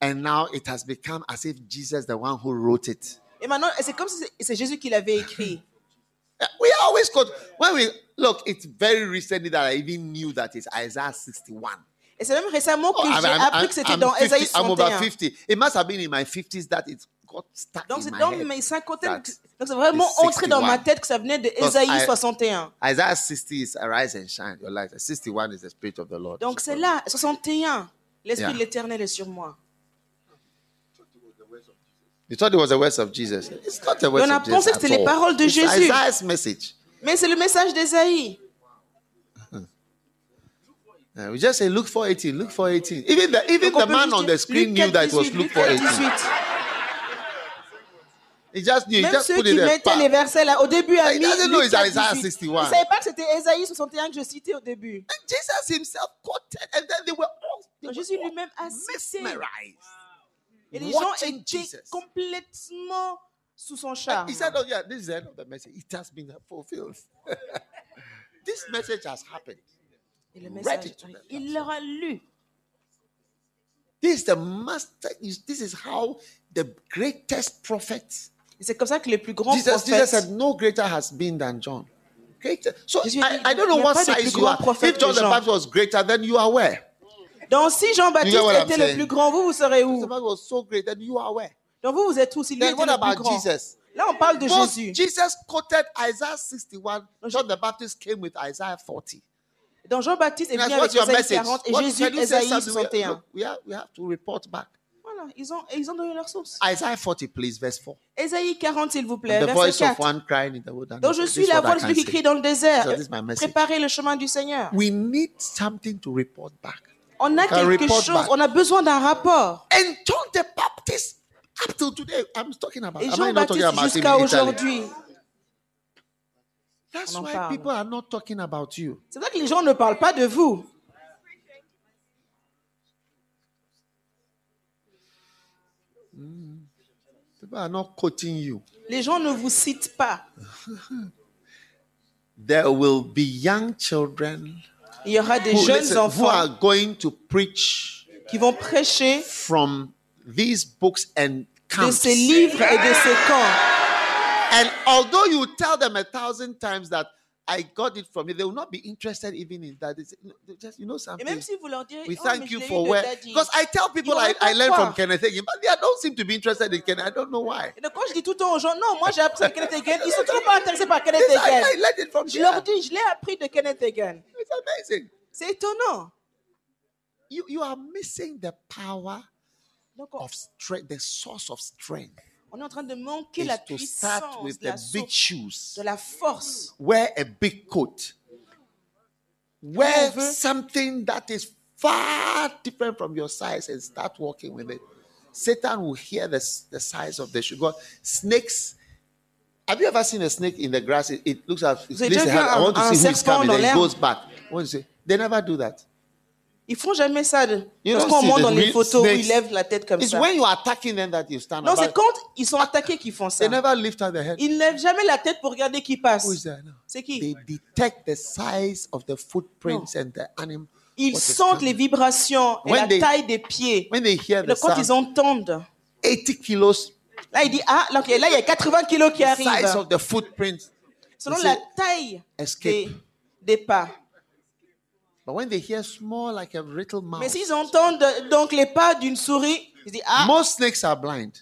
And now it has become as if Jesus, the one who wrote it. Et maintenant, c'est comme si c'est- Jésus qui l'avait écrit. Uh, We always quote when we look. It's very recently that I even knew that it's Isaiah 61. Et c'est même récemment que Oh, j'ai appris que c'était dans 50 Ésaïe I'm over 61. 50. It must have been in my 50s that it got stuck Donc c'est dans mes cinquantaines. Donc c'est vraiment entré dans ma 61. tête que ça venait de Because Ésaïe I- 61. Isaiah 60 is arise and shine your light. 61 is the spirit of the Lord. Donc c'est là, 61. L'Esprit Yeah. de l'Éternel est sur moi. You thought it was the words of Jesus. It's not the words on a of Jesus. pensé que at c'était les all. paroles de It's Jésus. Isaiah's message. Mais c'est le message d'Ésaïe. Uh, we just say, look for 18, look for 18. Even the, even Donc, on the peut man juste on the screen Luc knew 4, that it was 18, look Luc for 4, 18. 18. He just knew. He Même just ceux put qui it there. mettaient les versets là, au début à He mis doesn't know Luc it's 4, Isaiah 18. 61. Ils ne savaient pas que c'était Ésaïe 61 que je citais au début? And Jesus himself quoted, and then they were all, they Donc were Jésus all lui-même a cité. mesmerized. Et les gens étaient complètement sous son charme. he said, Oh, yeah, this is the end of the message. It has been fulfilled. this message has happened. Et le read message, it to them. il leur a lu. This is the master. This is how the greatest prophet. C'est comme ça que les plus grands Jesus, Jesus said, No greater has been than John. Greater. So I, I don't know il n'y a what pas de plus size you are. If John the Baptist was greater, then you are where? Donc si Jean-Baptiste était le plus grand, vous, vous serez où? The Baptist was so great, then you are where? Donc vous, vous êtes où? Si lui Then était what le plus grand Jesus? Là, on parle de Both Jésus. Jesus quoted Isaiah 61. John the Baptist came with Isaiah 40. Donc Jean-Baptiste est venu avec message? 40 et What- Jésus? We, 61. look, we, have, we have to report back. Voilà, ils ont, ils ont donné leur source. Isaiah 40, please, verse 4. Ésaïe 40, s'il vous plaît, the verset voice 4. of one crying in the wilderness. Donc je suis is la voix de celui qui crie dans le désert. So. Préparez le chemin du Seigneur. We need something to report back. On a quelque chose, back. on a besoin d'un rapport. And John the Baptist, up till today, I'm talking about. Et him jusqu'à aujourd'hui. That's why parle. people are not talking about you. C'est vrai que les gens ne parlent pas de vous. People are not quoting you. Les gens ne vous citent pas. There will be young children Il y aura des who, jeunes listen, who are enfants going to preach qui vont prêcher from these books and de ces livres et de ces camps. And although you tell them a thousand times that I got it from you, they will not be interested even in that. It's, just you know Et something. si direz, We oh, thank you for where because I tell people I, I learned from. Kenneth Hagin, but they don't seem to be interested in Kenneth. I don't know why. Et donc, quand je dis tout le temps aux gens, non, moi j'ai appris de Kenneth Hagin, ils sont toujours pas intéressés par Kenneth This, I, I learned it from Je here. leur dis, je l'ai appris de Kenneth Hagin. It's amazing. C'est étonnant. You you are missing the power Donc, on, oh. of strength, the source of strength. On est en train de manquer la to start puissance with de la, the big shoes. de la force. Wear a big coat. Wear something that is far different from your size and start walking with it. Satan will hear the, the size of the shoe. God, snakes. Have you ever seen a snake in the grass? It, it looks at. Listen, I want to see who is coming. Then it goes back. I want to say, they never do that. Ils font jamais ça. De, You parce qu'on montre dans les photos où ils lèvent la tête comme It's ça. when you attacking them that you stand Non, c'est quand ils sont attaqués qu'ils font ça. They never lift up their head. Ils ne lèvent jamais la tête pour regarder qui passe. C'est qui? They detect the size of the footprints and the animal. Ils sentent les vibrations et When la they- taille des pieds. When they hear the quand ils entendent, 80 kilos là, il dit Ah, là, il y a 80 kilos qui arrivent. of the footprint. Selon la taille Escape. des, des pas. But when they hear small like a little Mais mouse, s'ils entendent donc les pas d'une souris, ils disent Ah, most snakes are blind.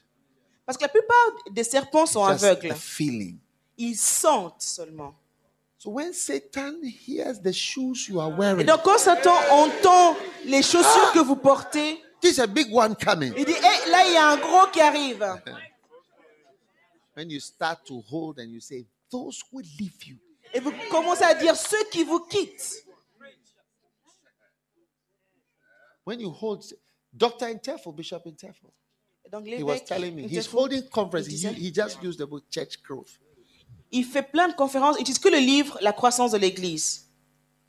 parce que la plupart des serpents sont Just aveugles. a feeling. Ils sentent seulement. So when Satan hears the shoes you are Et wearing, donc quand Satan entend les chaussures que vous portez, there's a big one coming. il dit Hé, là il y a un gros qui arrive. When you start to hold and you say, those who leave you, Et vous commencez à dire ceux qui vous quittent. When you hold, Dr. Interfel, Bishop donc he was telling me, he's holding conference. il He, he just used the book Church Growth. il fait plein de conférences, il utilise que le livre La croissance de l'Église.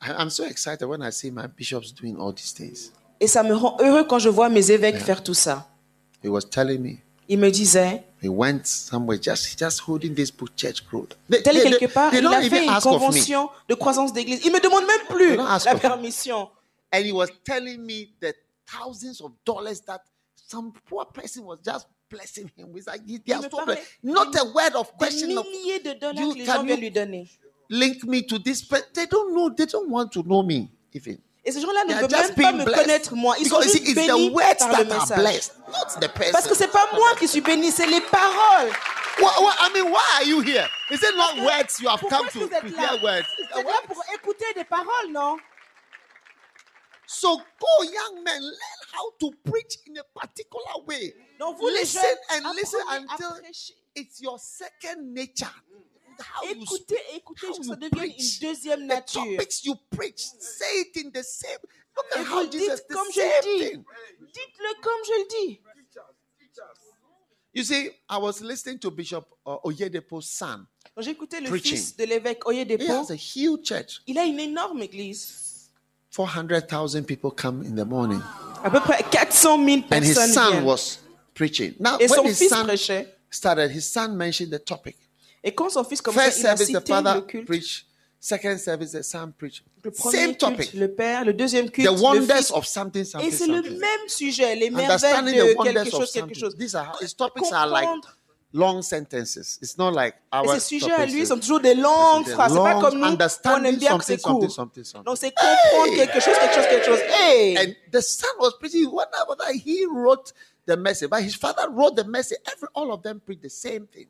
I'm so excited when I see my bishops doing all these things. Et ça me rend heureux quand je vois mes évêques faire tout ça. He was telling me, Il me disait, he went somewhere just just holding this book Church Growth. They, tel they- quelque they- part, il a fait une convention de croissance d'église. Il me demande même plus la permission. And he was telling me the thousands of dollars that some poor person was just blessing him with. Like, they are so blessed. Not a word of question of you- can you- link me to this, but they don't know. They don't want to know me even. Et ces gens-là They ne just même pas me connaître moi. Ils sont Because juste it's the bénis words par le that are message. blessed, not the person. Parce que c'est pas moi qui suis béni, c'est les paroles. What- what- I mean, why are you here? Is it not words you have Pourquoi come to, que vous êtes to hear words? Êtes là pour écouter des paroles, non So go, young men, learn how to preach in a particular way. Donc vous, les listen jeunes, and listen until it's your second nature. How you Écoutez, speak, écoutez, how you ça devienne preach. une deuxième The topics you preach, say it in the same. Look Et at vous how Jesus the comme same dis. thing. Dites-le comme je le dis. You see, I was listening to Bishop uh, Oyedepo's son. Écouté le Preaching. fils de l'évêque He has a huge church. Il a une énorme église. 400,000 people come in the morning. À peu près 400 000 And his son viennent. was preaching. Now, Et when son his fils son prêchait. started, his son mentioned the topic. Et quand son fils commençait, First il a service, the cité father le culte. preached. Second service, the son preached. Le premier Same culte, topic. le père. Le deuxième culte, The le wonders fils. of something, Et something, c'est le something. même sujet, les merveilles Understanding the de wonders quelque of chose, quelque something. chose. These are his topics are like Comprendre. Long sentences. It's not like Et our ces sujets à lui sont toujours des longues Long phrases. C'est pas comme nous, on aime bien que something, c'est court. something, something, something. Donc c'est comprendre quelque chose, quelque chose, quelque chose. Hey! And the son was preaching. One after that, he wrote the message, but his father wrote the message. Every all of them preached the same thing.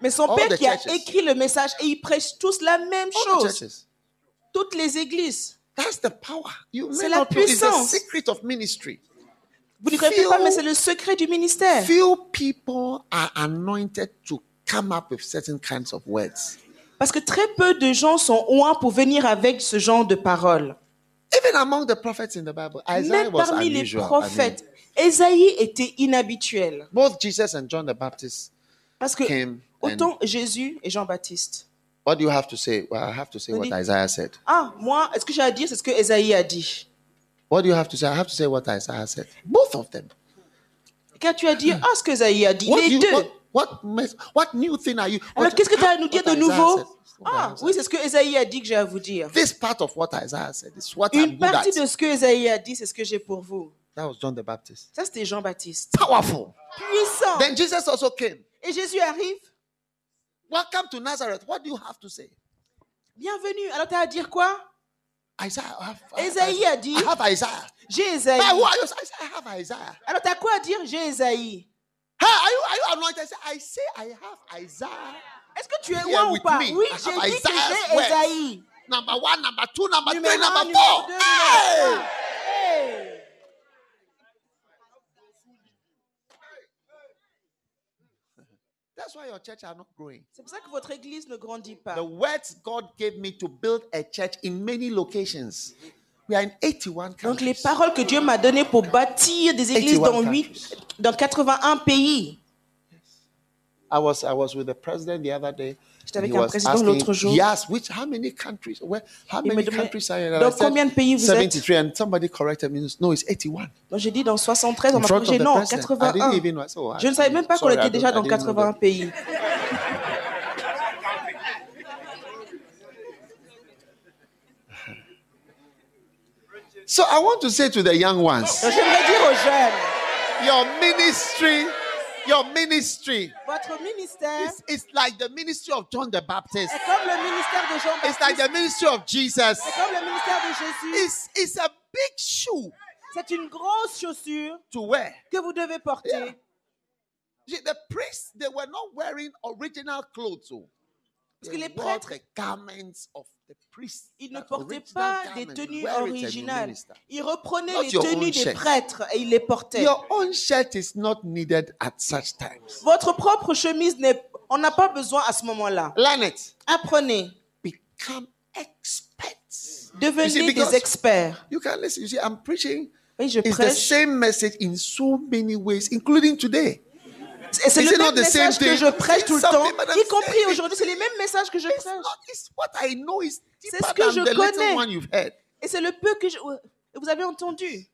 Mais son all père qui a écrit le message et ils prêchent tous la même All chose. Toutes les églises. That's the power. You may C'est la not know. It's the puissance. secret of ministry. Vous ne Few- pas, mais c'est le secret du ministère. Few people are anointed to come up with certain kinds of words. Parce que très peu de gens sont oints pour venir avec ce genre de paroles. Even among the prophets in the Bible, Isaiah Même was parmi les unusual. I mean, prophètes, était inhabituel. both Jesus and John the Baptist Parce que came. Autant Jésus et Jean-Baptiste. what do you have to say? Well, I have to say what Isaiah said. Ah, moi, est-ce que j'ai à dire, c'est ce que Ésaïe a dit. What do you have to say? I have to say what Isaiah said. Both of them. Qu'as-tu à dire Ah, ce que Ésaïe a dit. What, Les you, deux. what, what, what new thing are you? Alors, qu'est-ce que tu as à nous dire de nouveau? Ah, oui, c'est ce que Ésaïe a dit que j'ai à vous dire. This part of what Isaiah said is what I'm Une good partie at. de ce que Ésaïe a dit, c'est ce que j'ai pour vous. That was John the Baptist. Ça, c'était Jean-Baptiste. Powerful. Puissant. Then Jesus also came. Et Jésus arrive. Welcome to Nazareth. What do you have to say? Bienvenue. Alors, tu as à dire quoi? Isaiah. I have, Isaiah. a dit I have Isaiah. J'ai Ésaïe. Hey, who are you? I say, I have Isaiah. Alors, tu as quoi à dire J'ai Ésaïe. Hey, are you, are you anointed? I say, I say I have Isaiah. Est-ce que tu es loin ou pas me. Oui, j'ai dit que j'ai. Ésaïe. Number one, number two, number Numéro three, un, number numéro four. deux. Hey! That's why your church are not growing. C'est pour ça que votre église ne grandit pas. The words God gave me to build a church in many locations. We are in 81 Donc les paroles que Dieu m'a données pour bâtir des églises dans, huit, dans 81 pays. I was I was with the president the other day. J'étais avec un président l'autre jour. He asked which how many countries where how Il me many demandait, countries are you in? And dans combien de pays vous êtes? 73 and somebody corrected me. No, it's 81. Donc j'ai dit dans 73, on m'a corrigé. Non, president. I 81. didn't even know. I Je ne savais même pas qu'on était déjà dans I didn't know 81 that. pays. So I want to say to the young ones, j'aimerais dire aux jeunes, your ministry Your ministry Votre ministère is it's like the ministry of John the Baptist. est comme le ministère de Jean It's like the ministry of Jesus. C'est comme le ministère de Jésus. It's, it's a big shoe C'est une grosse chaussure to wear. que vous devez porter. Yeah. The priests, they were not wearing original clothes. oh. Parce que les prêtres, garments of the ils ne original pas des tenues originales. reprenaient Not les your tenues own des prêtres et ils les portaient. Your own shirt is not needed at such times. Votre propre chemise, n'est- on n'a pas besoin à ce moment-là. Learn it. Apprenez. Become experts. You Devenez see, des experts. You can listen. You see, I'm preaching. Oui, je It's the prêche. same message in so many ways, including today. Et c'est le même the same message que je prêche tout le temps, y compris aujourd'hui. C'est les mêmes messages que je prêche. C'est ce que je connais. Et c'est le peu que je... Vous avez entendu.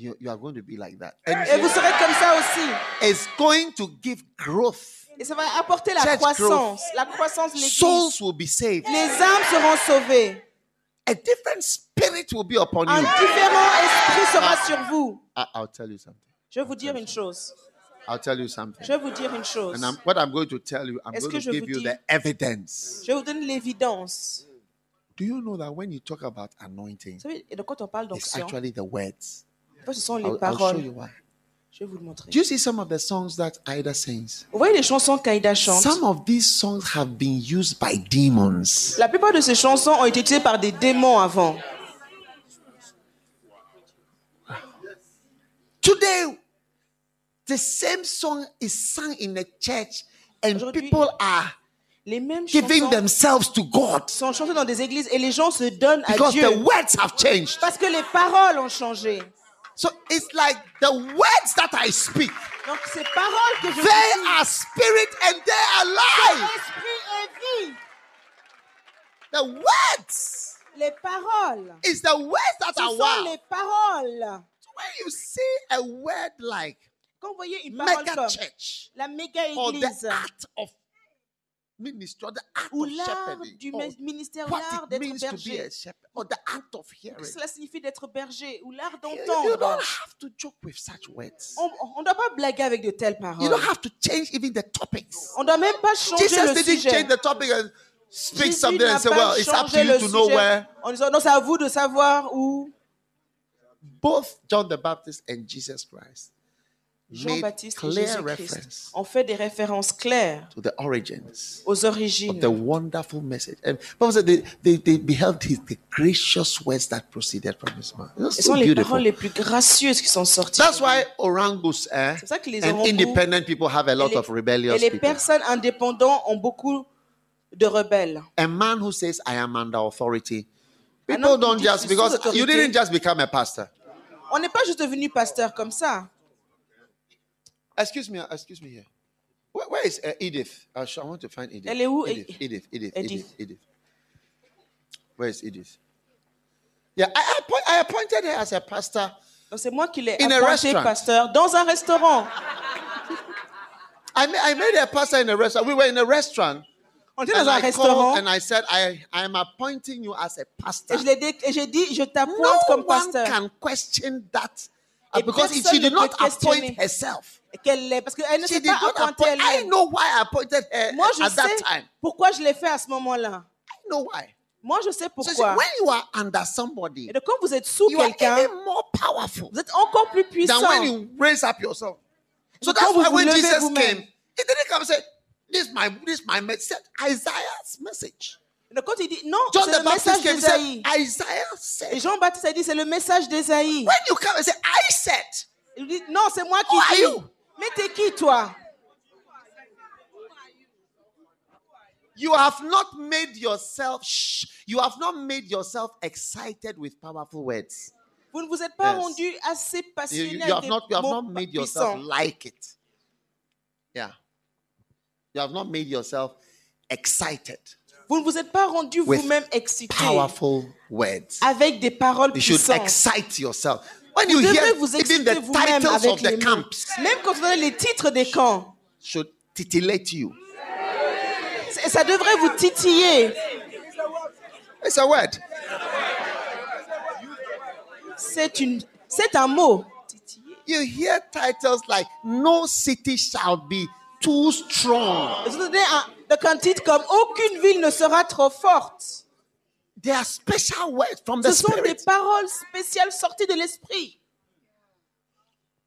You, you are going to be like that. And Et vous serez comme ça aussi. it's going to give growth. Et ça va apporter la Church croissance. La croissance de. Souls will be saved. Les âmes seront sauvées. A different spirit will be upon Un you. différent esprit sera sur vous. I, I'll tell you something. Je vais vous dire une chose. I'll tell you something. Je vais vous dire une chose. And I'm, what I'm going to tell you, I'm Est-ce going to je give you dis- the evidence. Je vais vous donner l'évidence. Do you know that when you talk about anointing, Vous savez, quand on parle it's actually the words? ce sont les I'll, I'll show you paroles. why. Je vais vous le montrer. Do you see some of the songs that Ida sings? Vous voyez les chansons qu'Aïda chante? Some of these songs have been used by demons. La plupart de ces chansons ont été utilisées par des démons avant. Today, the same song is sung in a church, and people are Les mêmes giving themselves to God sont chantées dans des églises et les gens se donnent à because Dieu the words have changed. parce que les paroles ont changé. So it's like the words that I speak, Donc ces paroles que je they dis, are spirit and they are life. esprit et vie. The words Les paroles. is the words that Ce are sont wow. les paroles. When you see a word like Quand vous voyez une parole mega comme church la méga or the église art of ministry or the art ou of l'art shepherding du or ministère, what l'art it d'être means to be a berger, shepherd or the art of hearing. cela signifie d'être berger ou l'art You, you d'entendre? don't have to joke with such words. On ne doit pas blaguer avec de telles You paroles. don't have to change even the topics. On ne doit même pas changer Jesus le didn't sujet. change the topic and speak Jésus something n'a and say, pas well, it's up to changé you le to know sujet where. En disant, non, c'est à vous de savoir où Both John the Baptist and Jesus Christ Jean-Baptiste et Jésus-Christ reference ont fait des références claires to the origins aux origines. of the wonderful message. And Bible said they, they, they beheld his, the gracious words that proceeded from his mouth. It was Ce so sont les paroles les plus gracieuses qui sont sorties. That's why orangus eh, C'est ça que les and independent people have a lot les, of rebellious et les people. personnes indépendantes ont beaucoup de rebelles. A man who says, I am under authority. People don't just, because you didn't just become a pastor. On n'est pas juste devenu pasteur comme ça. Excuse me, excuse me here. Where, where is uh, Edith? I want to find Edith. Elle est où, Edith, Edith, Edith, Edith? Edith. Where is Edith? Yeah, I, I, appoint, I appointed her as a pastor. Donc c'est moi qui l'ai In a appointé restaurant. pasteur dans un restaurant. I made, I made her pastor in a restaurant. We were in a restaurant. On était And dans un I restaurant and I said, I, I am appointing you as a pastor. et je l'ai dit- et j'ai dit, je t'appointe No comme one pasteur. can question that. Uh, Et because personne she did not appoint herself. Qu'elle parce qu'elle ne She s'est did pas not appointée appoint. I know why I appointed her Moi, je at that sais time. pourquoi je l'ai fait à ce moment-là. I know why. Moi, je sais So pourquoi. when you are under somebody, Et donc, quand vous êtes sous you are quelqu'un, even more powerful vous êtes encore plus than puissant. when you raise up yourself. So that's why when Jesus came, he didn't come and say, "This is my this is my message." Isaiah's message. Quand il dit, non, John le message d'Ésaïe. "Isaiah Et said." Jean-Baptiste a dit, c'est le message d'Ésaïe. When you come and say, "I said," Il dit, non, c'est moi qui Who are you? Mais t'es qui, toi? You have not made yourself. Shh, you have not made yourself excited with powerful words. Vous ne vous êtes pas Yes. rendu assez You, you- passionné you have not. You have not made yourself like it. Yeah. You have not made yourself excited Vous ne vous êtes pas rendu vous-même excité powerful words. avec des paroles You should puissantes. excite yourself. When Vous you hear devez vous even exciter the vous-même titles avec of the les camps Même quand vous donnez les titres des camps, should titillate you. ça devrait vous titiller. It's a word. C'est une, c'est un mot. you hear titles like No City Shall Be Too Strong. Vous entendez un, un titre comme Aucune ville ne sera trop forte. They are special words from the Ce sont des paroles spéciales sorties de l'esprit.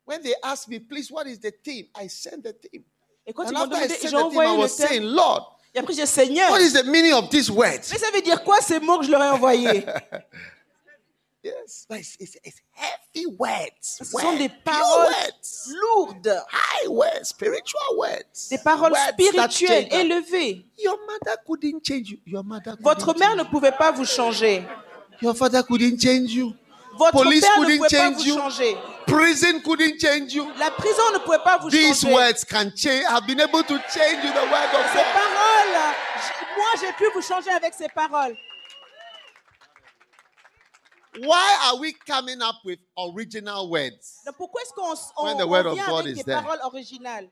When they ask me, please, what is the theme? I send the theme. Et quand And ils m'ont demandé, sent j'ai the envoyé le was saying, thème. Lord, Et après, j'ai Seigneur, what is the meaning of these words? mais ça veut dire quoi ces mots que je leur ai envoyés? Yes, but it's, it's, it's heavy words. Ce sont des paroles lourdes, high words, spiritual words. des paroles spirituelles, élevées. Your mother couldn't change you. Your mother couldn't Votre mère ne change pouvait pas vous changer. you. Your father couldn't change you. Votre Police père ne couldn't pouvait pas change vous you. changer. Prison couldn't change you. La prison ne pouvait pas vous These changer. words can change. Have been able to change you the word of Ces God. paroles, moi j'ai pu vous changer avec ces paroles. Why are we coming up with original words? Donc pourquoi est-ce qu'on s- on, When the on word of vient God avec is des there? paroles originales?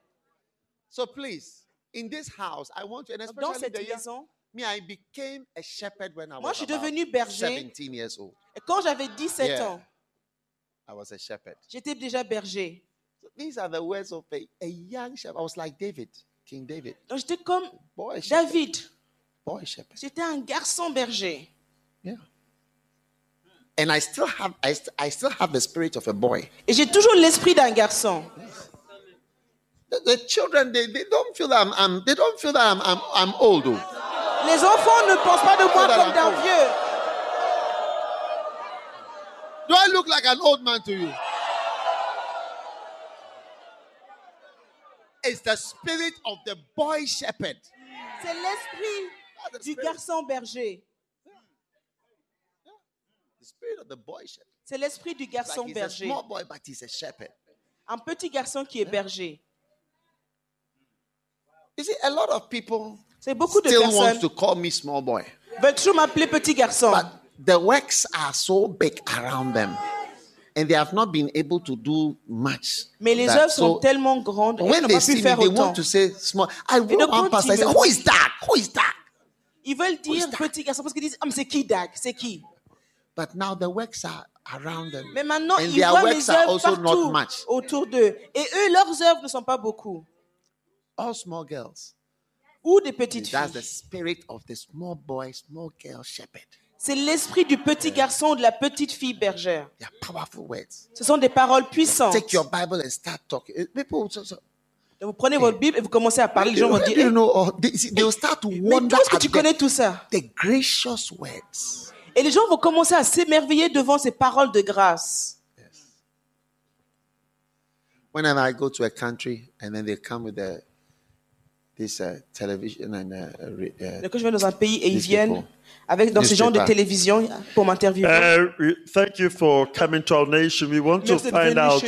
So please, in this house, I want you, and Donc, Dans especially cette the young, maison, me, I became a shepherd when I Moi, was je suis about devenu berger. 17 years old. et quand j'avais 17 Yeah. ans, I was a shepherd. j'étais déjà berger. So these are the words of a, a young shepherd. I was like David, King David, Donc j'étais comme boy shepherd. David. Boy shepherd. J'étais un garçon berger. Yeah. And I still have, I, st- I still have the spirit of a boy. Et j'ai toujours l'esprit d'un garçon. The, the children, they, they don't feel that I'm, I'm they don't feel that I'm, I'm, I'm old. Though. Les enfants ne pensent pas de moi that comme I'm d'un old. vieux. Do I look like an old man to you? It's the spirit of the boy shepherd. C'est l'esprit du garçon berger. The spirit of the boy shepherd. C'est l'esprit du garçon berger. small boy, but he's a shepherd. Un petit garçon qui est berger. You see, a lot of people C'est beaucoup de personnes to call me small boy, veulent toujours m'appeler petit garçon. but the works are so big around them, and they have not been able to do much. Mais les œuvres sont so tellement grandes when they see me, they autant. want to say small. I donc, wrote one quand pastor. I ils said, me- "Who is that? Who is that?" Ils veulent dire petit garçon parce qu'ils disent Ah, mais c'est qui Dag? C'est qui? But now the works are around them. Mais maintenant, And ils their voient works are œuvres also not partout much. autour d'eux. Et eux, leurs œuvres ne sont pas beaucoup. All small girls. Ou des petites That's the filles. spirit of the small boy, small girl shepherd. C'est l'esprit du petit garçon ou de la petite fille bergère. They are powerful words. Ce sont des paroles puissantes. Take your Bible and start talking. Eh, People, so, so, Donc, vous prenez votre Bible et vous commencez à parler. Les gens vont dire you Eh, know? they, see, they will start to Mais wonder que at tu the, connais tout ça? the gracious words. Et les gens vont commencer à s'émerveiller devant ces paroles de grâce. Whenever I go to a country and then they come with the, this uh, television and uh, uh, je vais dans un pays et ils viennent people. avec dans ce genre de télévision pour m'interviewer. Uh, thank you for coming to our nation. We want to Merci d'être find out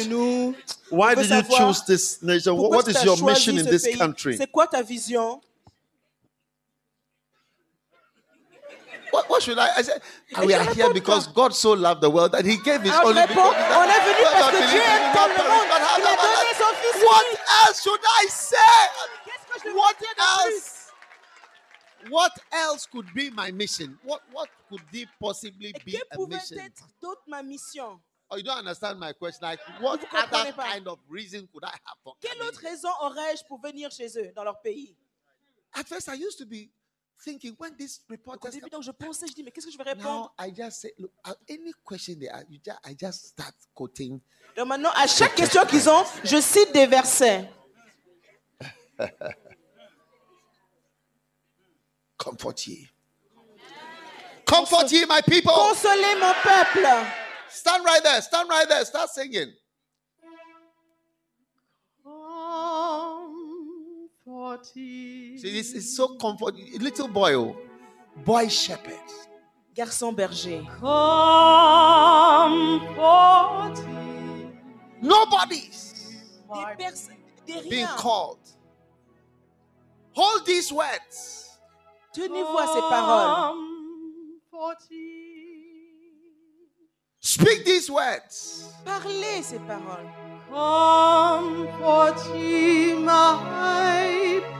why did you savoir choose this nation? What, is your mission in ce this pays? country? C'est quoi ta vision? What, what should I? I said, "Ah, we are here because God so loved the world that He gave His Alors, je only réponds, begotten on est venu Son, parce that que Dieu believeth in aime him tant not le perish, monde but have qu'il a donné everlasting son Fils What unique. else should I say? Qu'est-ce que je vais What vous dire de plus else? What else could be my mission? What what could it possibly Et be que a pouvait mission? être d'autre ma mission Oh, you don't understand my question. Like, what Vous other comprenez pas. kind of reason could I have for Quelle coming autre raison aurais-je pour venir chez eux, dans leur pays? At first, I used to be thinking when this Au reporters début, donc, je pensais, je dis, mais qu'est-ce que je vais répondre? now I just say, look, uh, any question they ask, you just, I just start quoting. Donc maintenant, à chaque question qu'ils ont, je cite des versets. Comfort ye. Comfort ye, my people. Consolez mon peuple. Stand right there. Stand right there. Start singing. Comforting. See, this is so comfort. Little boy, oh, boy shepherd. Garçon berger. Comforting. Nobody's Des personnes, des being called. Hold these words. Tenez-vous à ces paroles. Comforting. Speak these words. Parlez ces paroles.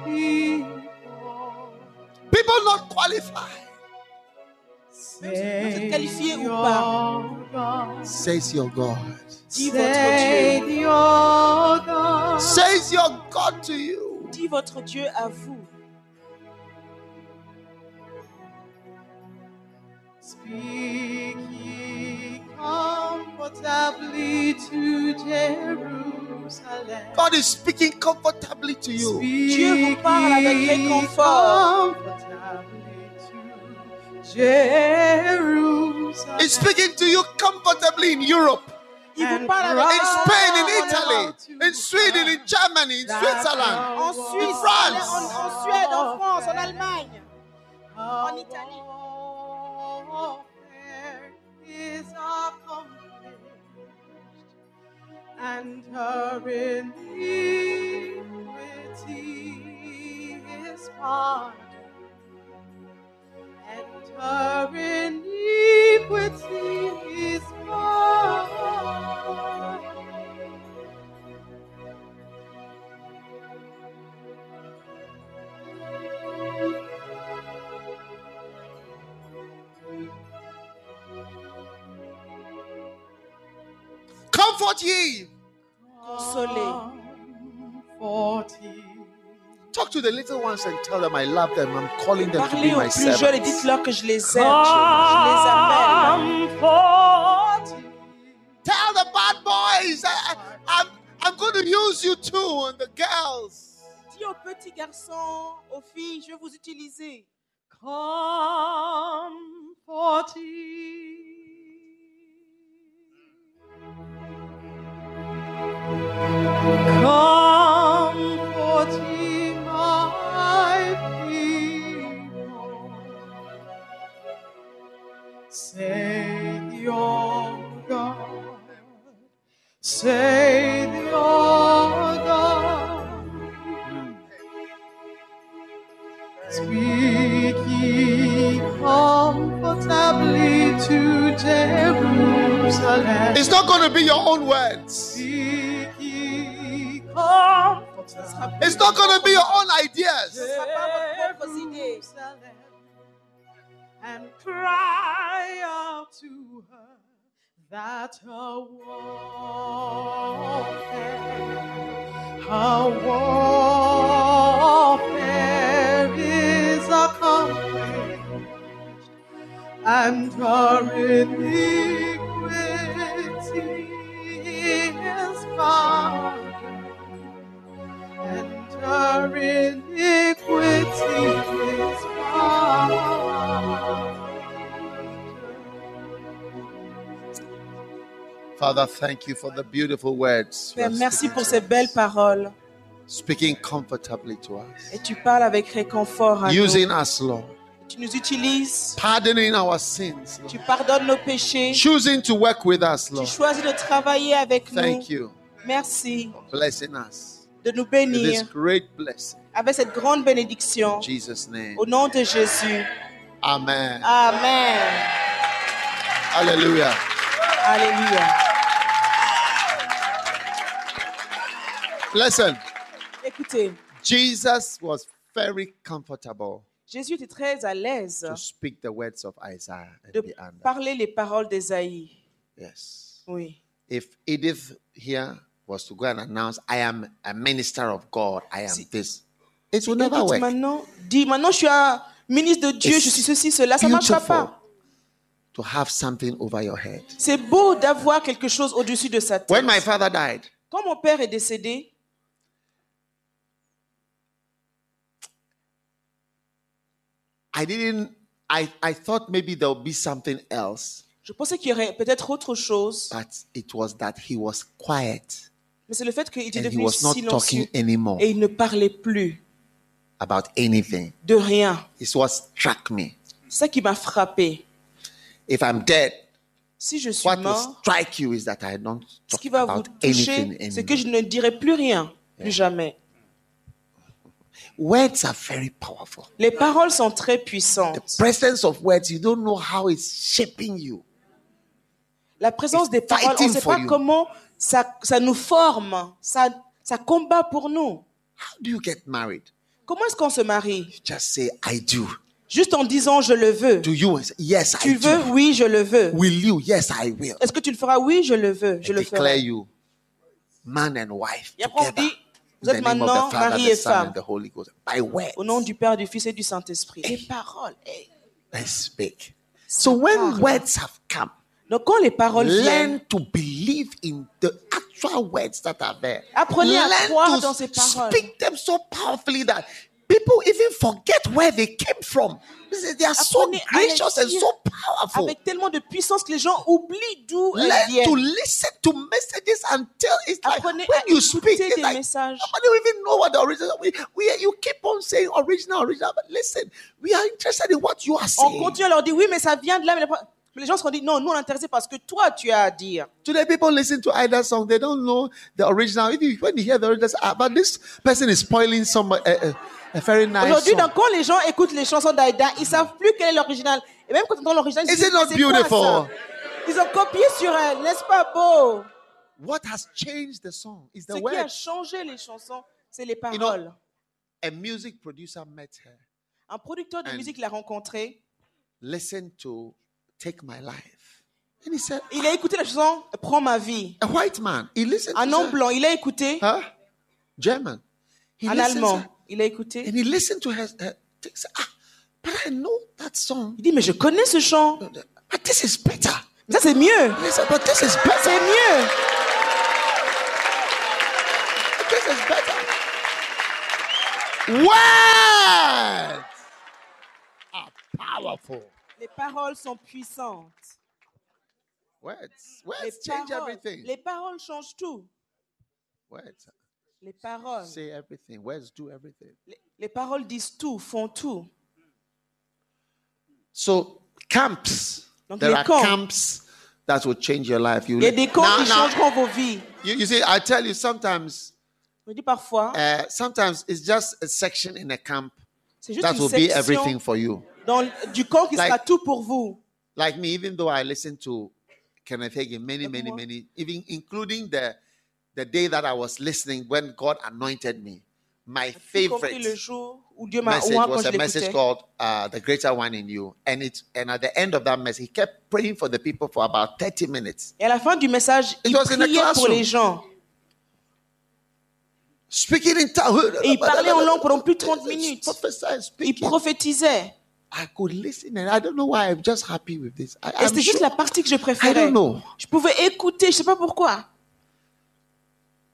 People. People not qualified. qualifié ou pas. Says your God. Dis votre Say Dieu. your God. Says your God to you. Dis votre Dieu à vous. Speak ye comfortably to Jerusalem. God is speaking comfortably to you. Dieu vous parle avec réconfort. Comfortably to Jerusalem. He's speaking to you comfortably in Europe, And in Spain, in Italy, in Sweden, in Germany, in Switzerland. in Suisse, France. en, en Suède, en France, en Allemagne. En Italie. is accomplished, and her iniquity is pardoned, and her iniquity is pardoned. Comfort ye. Consolé. Talk to the little ones and tell them I love them. I'm calling them to Parlez aux plus jeunes et dites-leur que je les aime. Je, je les appelle. Tell the bad boys I, I'm, I'm going to use you too and the girls. Dis aux petits garçons, aux filles, je vais vous utiliser. Come that her warfare, her warfare is accomplished, and her iniquity is pardoned, and her iniquity Father, thank you for the beautiful words. Père, merci pour ces belles paroles. Speaking comfortably to us. Et tu parles avec réconfort à nous. Using us, Lord. Tu nous utilises. Pardoning our sins. Lord. Tu pardonnes nos péchés. Choosing to work with us, Tu Lord. choisis de travailler avec nous. Thank you Merci for blessing us de nous with this bénir great blessing. avec cette grande bénédiction. In Jesus' name. Au nom de Jésus. Amen. Amen. Hallelujah. Alléluia. Listen, Écoutez, Jesus was very comfortable Jésus était très à l'aise to speak the words of Isaiah and de parler les paroles d'Ésaïe. Yes. Oui. If Edith here was to go and announce, I am a minister of God, I am Si- this, it will never Écoute, work. maintenant, dis maintenant je suis un ministre de Dieu, It's je suis ceci, cela, ça ne marchera pas. to have something over your head. C'est beau d'avoir quelque chose au-dessus de sa tête. When my father died, Quand mon père est décédé, I didn't, I, I thought maybe there would be something else, je pensais qu'il y aurait peut-être autre chose, but it was that he was quiet mais c'est le fait qu'il était devenu was not silencieux talking anymore et il ne parlait plus about anything. de rien. It's what struck me. Ça qui m'a frappé. If I'm dead, Si je suis what will mort, strike you is that I don't ce qui va vous about toucher, c'est que je ne dirai plus rien, plus jamais. Words are very powerful. Les paroles sont très The puissantes. presence of words, you don't know how it's shaping you. La présence It's des paroles, on ne sait pas you. comment ça, ça nous forme, ça, ça combat pour nous. How do you get married? Comment est-ce qu'on se marie? Just say, I do. Juste en disant je le veux. you I Tu veux? do. Oui, je le veux. Will you? Yes, I will. Est-ce que tu le feras? Oui, je le veux. Je I le declare ferai. you man and wife Et après, on together. dit, vous êtes maintenant mari the et femme. and the Holy Ghost. By words. Au nom du Père, du Fils et du Saint-Esprit. Les paroles. hey. Let's speak. So when words have come, Donc quand les paroles viennent, learn to believe in the actual words that are there. Apprenez à learn croire to dans ces paroles. speak them so powerfully that people even forget where they came from. They are so gracious and so powerful. avec tellement de puissance que les gens oublient d'où elles Learn to listen to messages until it's like when you speak, it's like messages. nobody even know what the original. We, we, you keep on saying original, original, but listen, we are interested in what you are saying. On continue à leur dire oui, mais ça vient de là. Mais les- gens se sont dit non, nous on est intéressés parce que toi tu as à dire. Today, people listen to either song, they don't know the original. If when you hear the original, ah, but this person is spoiling some uh, uh, a very nice Aujourd'hui, donc, quand les gens écoutent les chansons d'Aïda, ils savent plus quel est l'original. Et même quand ils entendent l'original, ils disent, c'est beautiful? Ils ont copié sur elle, n'est-ce pas beau What has changed the song is Ce the qui a changé les chansons, c'est les know, paroles. A music producer met her. Un producteur de musique l'a rencontré. Listen to Take My Life. And he said, Il a écouté la chanson Prends ma vie. a white man. He listened Un to homme blanc, il a écouté. Huh? German. He Un listens allemand, il a écouté. and he listened to her. her thinks, ah, but I know that song. Il dit mais je connais ce chant. But this is better. Ça c'est mieux. He said, but this is better. C'est mieux. This is better. Words are powerful. Les paroles sont puissantes. Words. Les change paroles, everything. les paroles changent tout. Words Les paroles. say everything. Words do everything. Les, les paroles disent tout, font tout. So camps. Donc, there are camps. camps that will change your life. You Il y a des camps Now- qui now, changeront vos vies. you, you see, I tell you sometimes. Je dis parfois, Uh, sometimes it's just a section in a camp c'est juste that une will be everything for you. dans, du camp qui Like- sera tout pour vous. Like me, even though I listen to Kenneth Hagin many, many, many, even including the the day that I was listening when God anointed me, my compris le favorite jour où Dieu message was a message called uh, "The Greater One in You," and it and at the end of that message, he kept praying for the people for about thirty minutes, Et à la fin du message, It il priait pour les gens. speaking in tongues. Et il parlait en langue pendant plus de 30 minutes. Il speaking. prophétisait. I could listen, and I don't know why. I'm just happy with this. I, Et c'était juste sure- la partie que je I préférais. don't know. Je pouvais écouter, je sais pas pourquoi.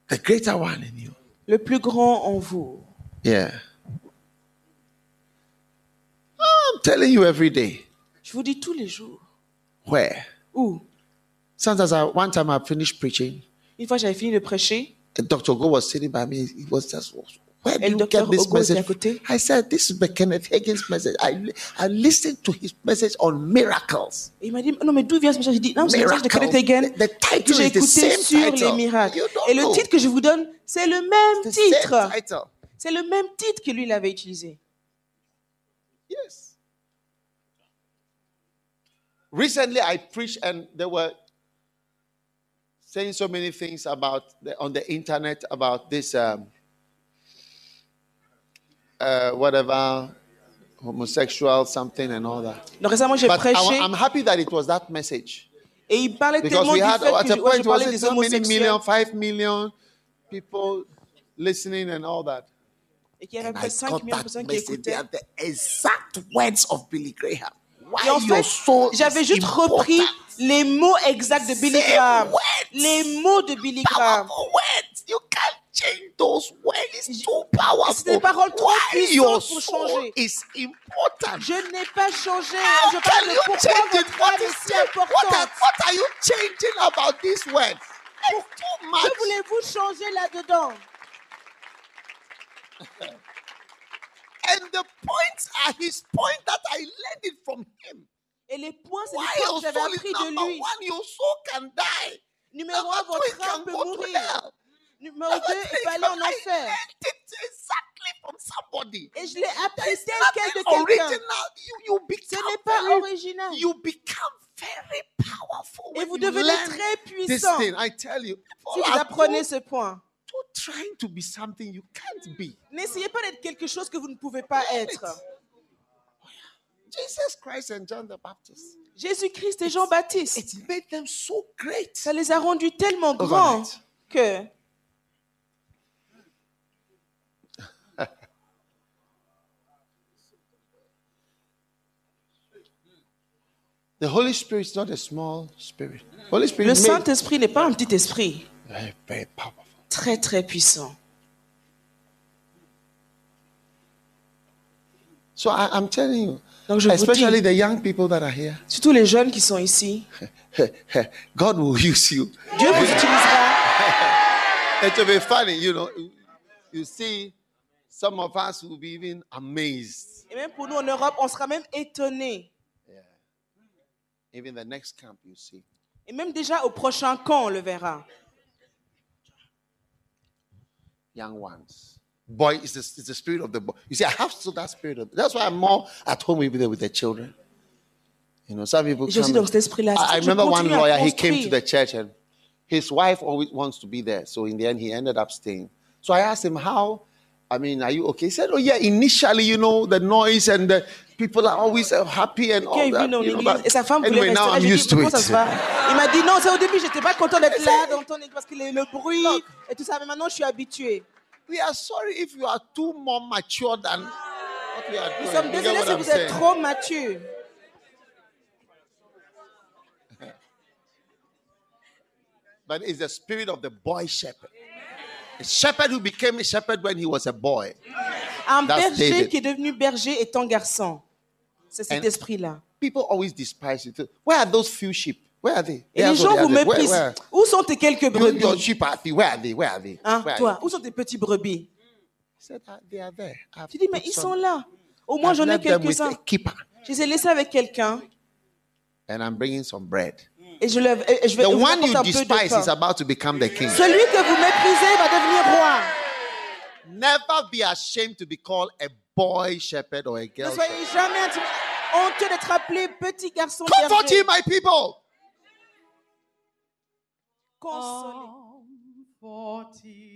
The greater one in you. Le plus grand en vous. Yeah. I'm telling you every day. Je vous dis tous les jours. Where? Où? Sometimes I, one time I finished preaching, Une fois j'avais fini de prêcher, and Dr. Go was sitting by me. He was just, where do you get this message? I said, this is Kenneth Higgins message. I, I listened to his message on miracles. Il m'a dit, non mais d'où vient ce message J'ai dit, non, c'est le message de Miracles. Kenneth Hagin The- the title que j'ai is the écouté same sur title. les miracles. Don't Et le know. titre que je vous donne, c'est le même The titre. same title. C'est le même titre que lui il avait utilisé. Yes. Recently, I preached, and they were saying so many things about the, on the internet about this, um, uh, whatever, homosexual something and all that. Donc récemment j'ai But I, prêché am happy that it was that message et il parlait because tellement we du had fait at que a je, ouais, point it parlais des so many homosexuels million, five million people listening and all that. et qu'il y avait And près I de 5 got millions de that personnes qui message. They écoutaient. are the exact words of Billy Graham. Why Et en your fait, soul j'avais is juste repris les mots exacts de Billy Same Graham. words. Les mots de Billy Graham. powerful words. You can't change those words. It's too C'est powerful. des paroles trop puissantes pour changer. is important. Je n'ai pas changé. How Je parle de you pourquoi votre What âme is est si? What are, what are you changing about these words? It's too much. Que voulez-vous changer là-dedans? And the points are his point that I learned it from him. Et les points, c'est les points que j'avais is appris de lui. one? Your soul can die. Numéro un, votre âme peut mourir. Numéro Number deux, three, il peut aller I en enfer. Et je l'ai appris tel quel de quelqu'un. Ce become n'est pas very, original. you become very powerful. Et vous devenez très puissant thing. I tell you, si vous apprenez ce point. too trying to be something you can't be. N'essayez pas d'être quelque chose que vous ne pouvez pas être. Jesus Christ and John the Baptist. Jésus-Christ et Jean-Baptiste. It made them so great. Ça les a rendus tellement grands Overnight. que The Holy Spirit is not a small spirit. Holy Spirit le Saint-Esprit n'est pas un petit esprit, very, very powerful. très très puissant. So I, I'm telling you, Donc je vous especially dis, the young people that are here, surtout les jeunes qui sont ici, God will use you. Dieu vous utilisera. It will be funny, you know. You see, some of us will be even amazed. Et même pour nous en Europe, on sera même étonnés. Even the next camp, you see. Et même déjà au prochain camp, on le verra. young ones. Boy, it's the, it's the spirit of the boy. You see, I have still that spirit of. That's why I'm more at home with with the children. You know, some people. J'ai aussi come dans cet esprit-là. I, I remember one lawyer. He came to the church and his wife always wants to be there. So in the end, he ended up staying. So I asked him how. I mean, are you okay? He said, "Oh yeah." Initially, you know, the noise and the people are always uh, happy and all that. you know, but et sa femme anyway, now I'm used to it. Il m'a dit non, c'est au début, j'étais pas content d'être là, d'entendre parce que le, le bruit et tout ça, mais maintenant je suis habitué. We are sorry if you are too more mature than what we are doing. Nous sommes désolés si vous êtes trop mature. But it's the spirit of the boy shepherd. A shepherd who became a shepherd when he was a boy. Un That's berger David. qui est devenu berger étant garçon. C'est cet esprit-là. People always despise it. Where are those few sheep? Where are they? Et les are gens vous méprisent. Où sont tes quelques Your brebis? sheep are happy. Where are they? Where are they? Hein, Where are Toi, they? où sont tes petits brebis? He said, "Ah, they are there. I've Tu dis, mais ils sont là. Au moins, j'en ai quelques-uns. Je les ai laissés avec quelqu'un and I'm bringing some bread. et je, et je vais The vous one you un despise is about to become the king. Celui que vous méprisez va devenir roi. Never be ashamed to be called a boy shepherd or a Ne girl soyez shepherd. jamais. Honteux d'être appelé petit garçon Comfort ye, my people. Consolez. My.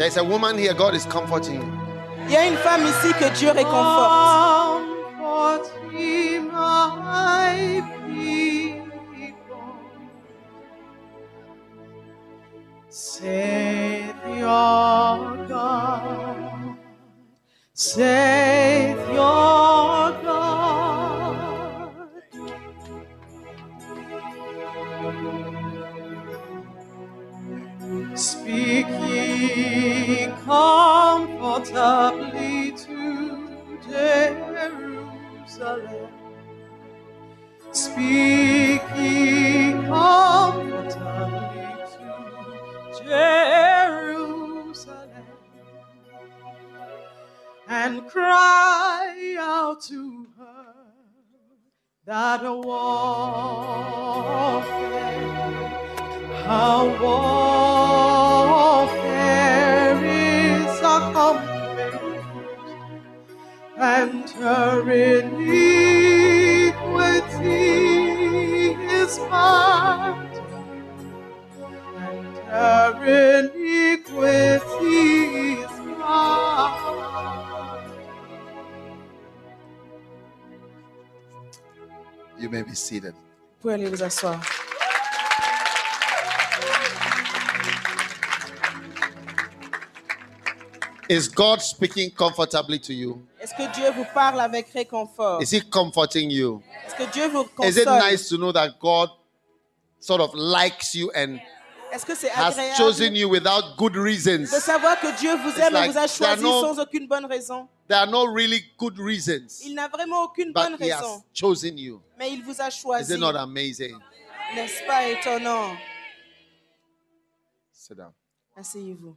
There's a woman here. God is comforting you. Il y a une femme ici que Dieu réconforte. Comforting my people. Savior God, Savior God. Comfortably to Jerusalem. Speaking comfortably to Jerusalem. And cry out to her that a warfare how warfare and her iniquity is marked, and her iniquity is marked. You may be seated. Vous pouvez aller vous asseoir. Is God speaking comfortably to you? Est-ce que Dieu vous parle avec réconfort? Is He comforting you? Est-ce que Dieu vous console? Is it nice to know that God sort of likes you and Est-ce que c'est has agréable chosen you without good reasons? de savoir que Dieu vous aime like et vous a there are choisi no- sans aucune bonne raison? There are no really good reasons, Il n'a vraiment aucune bonne but He has raison, chosen you. mais il vous a Is choisi. it not amazing? N'est-ce pas étonnant? Sit down. Asseyez-vous.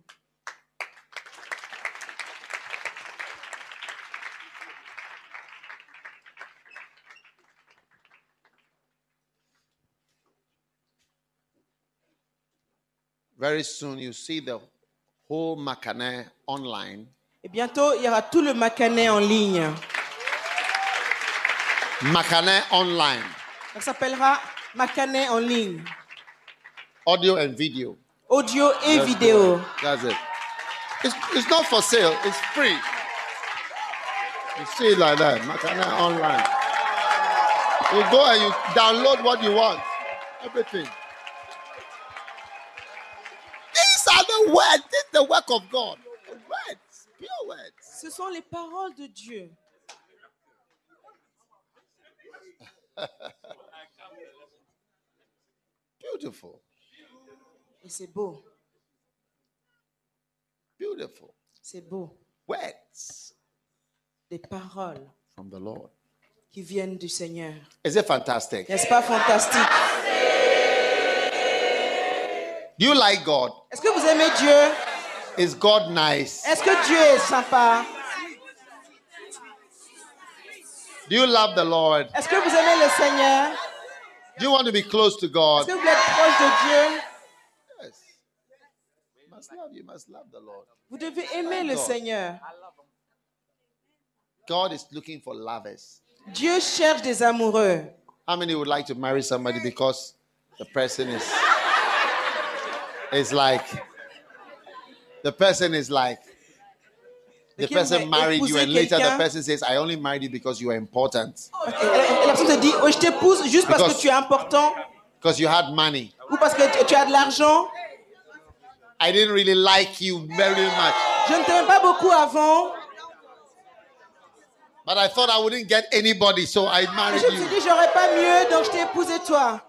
Very soon you see the whole Makane online. Et bientôt, il y aura tout le Macané en ligne. Makane online. Ça s'appellera Macané en ligne. Audio and video. Audio et That's vidéo. That's it. It's, it's not for sale, it's free. You see it like that. Makane online. You go and you download what you want. Everything. The words. This is the work of God. Words. Pure words. Ce sont les paroles de Dieu. Beautiful. Et c'est beau. Beautiful. C'est beau. Words Des paroles from the Lord. qui viennent du Seigneur. Is it fantastic? N'est-ce pas fantastique? Do you like God? Est-ce que vous aimez Dieu? Is God nice? Est-ce que Dieu est sympa? Do you love the Lord? Est-ce que vous aimez le Seigneur? Do you want to be close to God? Est-ce que vous être proche de Dieu? Yes. You must love, you must love the Lord. Vous devez aimer le God. Seigneur. God is looking for lovers. Dieu cherche des amoureux. How many would like to marry somebody because the person is is like the person is like the person married you and later the person says I only married you because you are important oh, Et la, et la personne te dit, oh, je t'épouse juste parce Because- que tu es important because you had money. ou parce que tu, tu as de l'argent. I didn't really like you very much, Je ne t'aimais pas beaucoup avant. but I thought I wouldn't get anybody, so I married je me suis you. dit, j'aurais pas mieux, donc je t'ai épousé toi.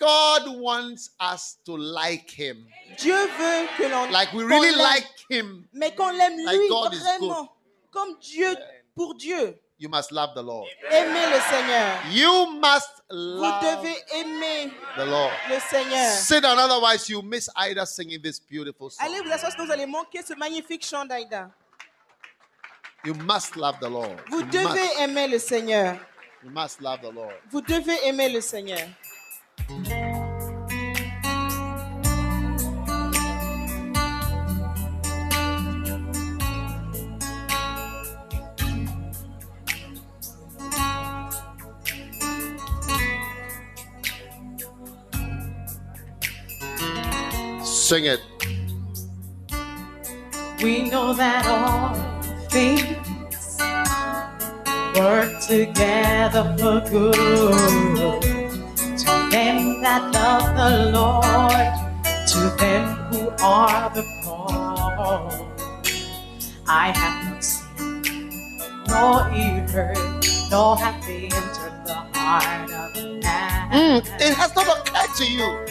God wants us to like him. Dieu veut que l'on Like we really like him. mais qu'on l'aime Like lui God is vraiment, comme Dieu pour Dieu. You must love the Lord. Aimez le Seigneur. You must Vous love devez aimer the Lord. le Seigneur. Sit down, otherwise you miss Ida singing this beautiful song. Allez vous asseoir, sinon vous allez manquer ce magnifique chant d'Aïda. You must love the Lord. Vous You devez must, aimer le Seigneur. you must love the Lord. Vous devez aimer le Seigneur. Sing it. We know that all things work together for good that love the Lord, to them who are the poor. I have not seen, nor ear heard, nor have they entered the heart of man. Hmm, it has not occurred to you.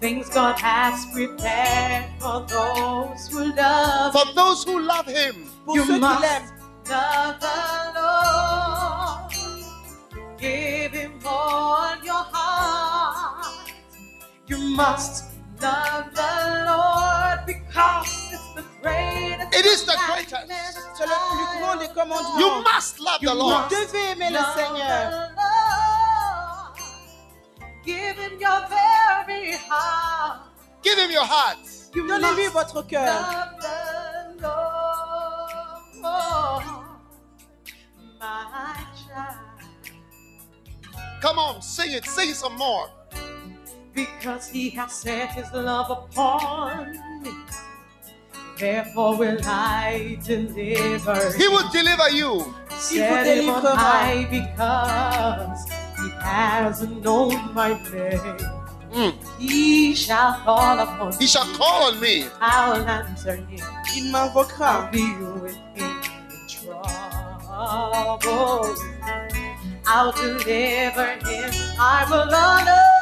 Things God has prepared for those who love For those who love Him, You must love You must love the Lord because it's the greatest. It is the greatest. c'est le plus grand des you must love the Vous Lord. devez aimer le Seigneur. the. Give him your very heart. Give Him your heart. You Donnez-lui votre cœur. Love the Lord, my child, Come on, sing it. Sing some more. Because He has set His love upon me. Therefore will I deliver. He will deliver you. set him on délivrera. high because He has known my name. Mm. He shall call upon He shall call on me. I'll answer him. Il I'll m'invoquera. be with him in trouble. I'll deliver him. I will honor him.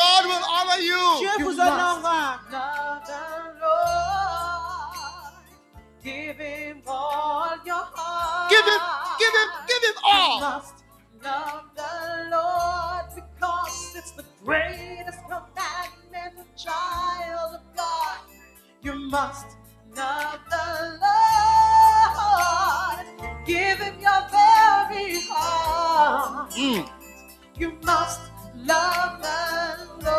God will honor you. Dieu You vous must honorera. Love. Give him all your heart. Give Him, give Him, give Him You must love the Lord because it's the greatest commandment, a child of God. You must love the Lord. Give him your very heart. Mm. You must love oh and Lord.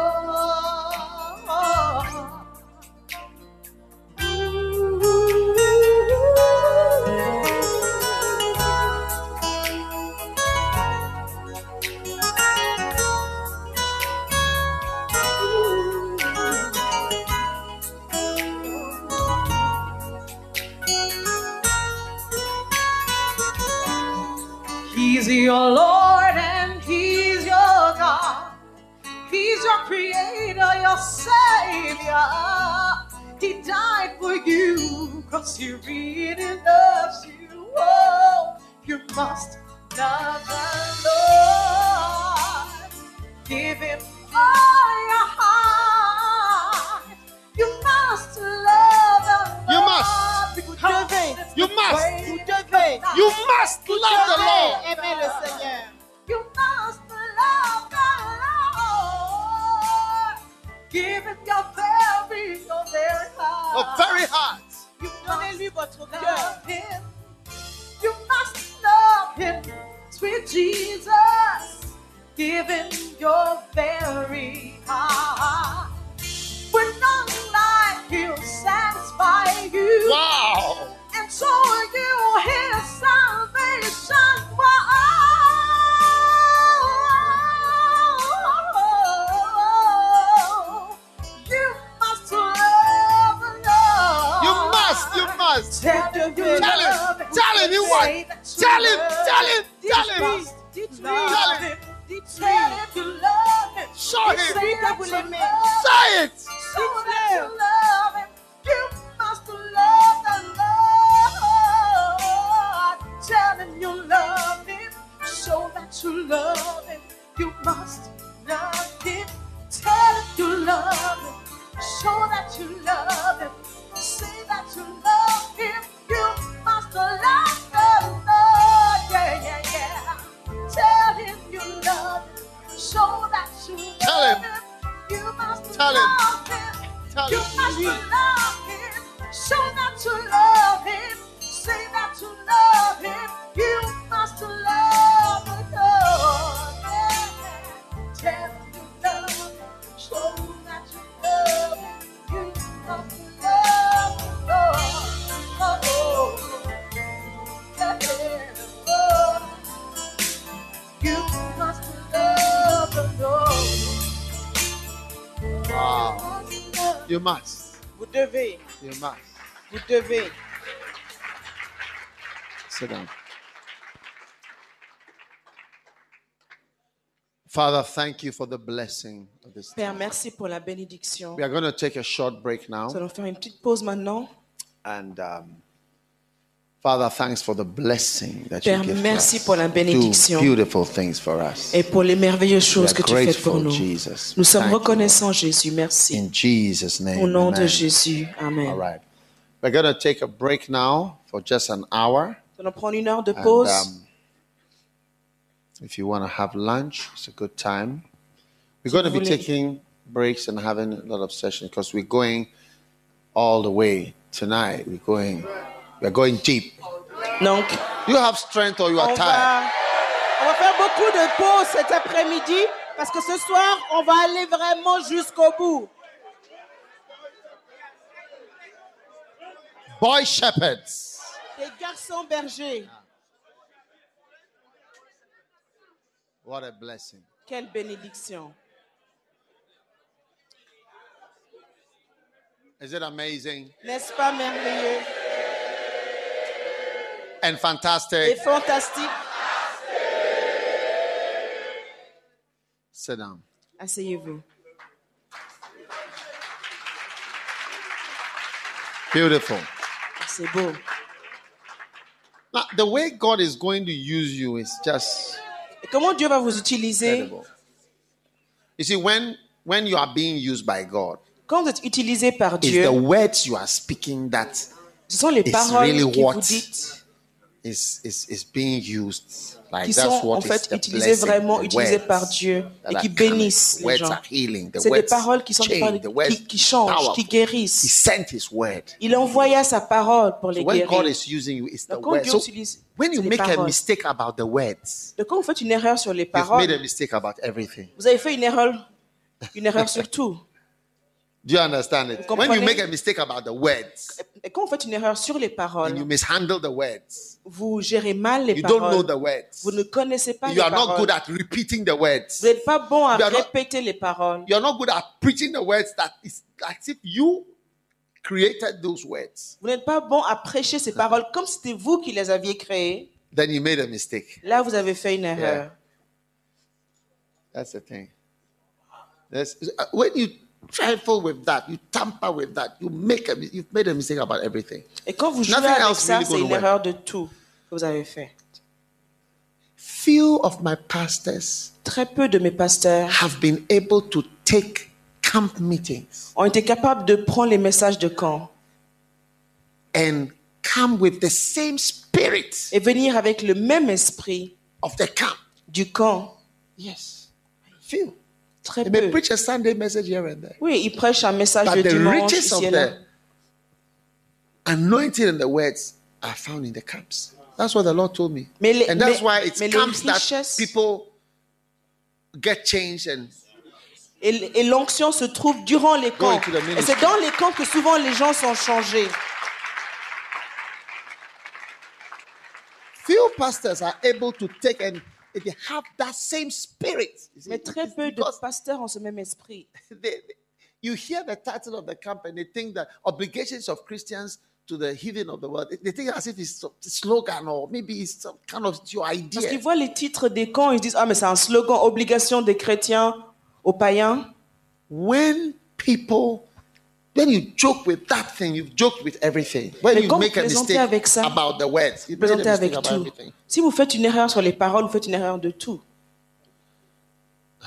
He's your Lord. Your savior. He died for you because He really loves you. Oh, you must love the Lord. Give Him all your heart. You must love the Lord. You must. Vous devez, You must. You must love the Lord. devez aimer le Seigneur. Of very heart. You Donnez-lui votre cœur. love him. You must love him, sweet Jesus. Give him your very heart. When none like he'll satisfy you. Wow. And so you his salvation. Must. Tell him you Tell him. him. Tell him you what? Say that you Tell him. Tell him. Tell him. must. Him. him. Tell him you love him. Show him. Say that l'aimez. love Say it. so that you love him. You must love the Lord. Tell him you love him. So that you love him. You must love him. Tell him you love him. Show that you love him. Say that you love him. You must love the Lord. Yeah, yeah, yeah. Tell him you love him. Show that you Tell love him. him. You must Tell him. love him. Tell You him. must love him. Show that you love him. Say that you love him. You must love the Lord. Yeah. Tell You must. Vous devez, You must. vous devez. Sit down. Father, thank you for the blessing of this. Père, merci pour la bénédiction. We are going to take a short break Nous now. allons faire une petite pause maintenant. And um, Father, thanks for the blessing that Père, you give merci us. pour la Do bénédiction beautiful things for us. et pour les merveilleuses choses que tu fais pour nous. Jesus. Nous sommes Thank you, Jésus. Merci. In Jesus' name. Au nom de amen. Jésus. Amen. All right. We're going to take a break now for just an hour. Nous allons prendre une heure de And, um, if you want to have lunch, it's a good time. We're going to be taking breaks and having a lot of sessions because we're going all the way tonight. We're going, we're going deep. Donc, You have strength or you are on tired? va, on va faire beaucoup de pauses cet après-midi parce que ce soir, on va aller vraiment jusqu'au bout. Boy shepherds. Des garçons bergers. What a blessing. Quelle bénédiction. Is it amazing? N'est-ce pas merveilleux? And fantastic. et fantastic? fantastique Sit down. Asseyez-vous. Beautiful. C'est beau. Now, the way God is going to use you is just Et comment Dieu va vous utiliser incredible. You see, when when you are being used by God, Quand vous êtes utilisé par Dieu, it's the words you are speaking that ce sont les it's paroles really qui what vous dites is is, is being used. Like qui that's sont what en fait the utilisées vraiment utilisées words par Dieu et are qui bénissent les gens. are healing. The C'est des paroles qui sont des paroles qui, qui changent, powerful. qui He guérissent. sent His word. Il envoya sa parole pour les So when God guérir. is using you, it's the Donc, quand word. Dieu So utilise when you les make a paroles. mistake about the words, Donc quand vous faites une erreur sur les you've made a paroles, mistake about everything. vous avez fait une erreur, une erreur sur tout. Do you understand it? When you make a mistake about the words quand vous faites une erreur sur les and you paroles, mishandle the words, vous gérez mal les you don't know paroles. the words. Vous ne connaissez pas You les are not good paroles. at repeating the words. Vous n'êtes pas bon à You are not- répéter les paroles. You are not good at preaching the words that is as if you created those words. Vous n'êtes pas bon à prêcher ces paroles comme c'était vous qui les aviez créées. then you made a mistake. Là, vous avez fait une erreur. That's the thing. That's, uh, when you trifle with that, you tamper with that, you make a, you've made a mistake about everything. Et quand vous jouez Nothing avec else ça, really c'est une erreur de tout que vous avez fait. Few of my pastors Très peu de mes pasteurs have been able to take camp meetings ont été capables de prendre les messages de camp and come with the same spirit et venir avec le même esprit of the camp. du camp. Yes. Few. Très They may preach a Sunday message here and there. Oui, ils prêchent un message But de the dimanche riches ici of et là. the anointing and the words are found in the camps. That's what the Lord told me. Mais les- and that's mais- why it's camps that richesses- people get changed and Et, et l'onction se trouve durant les camps. Et c'est dans les camps que souvent les gens sont changés. few pastors are able to take and they have that same spirit. You see, Mais très peu de pasteurs ont ce même esprit. they- you hear the title of the camp and they think that obligations of Christians to the heathen of the world. They- think as if it's some slogan or maybe it's some kind of your Parce idea. qu'ils voient les titres des camps, ils disent Ah, mais c'est un slogan, obligation des chrétiens aux païens. when people when you joke with that thing, you've joked with everything. When Mais you make a mistake avec ça, about the words, you made a Présentez mistake avec about tout. everything. Si vous faites une erreur sur les paroles, vous faites une erreur de tout.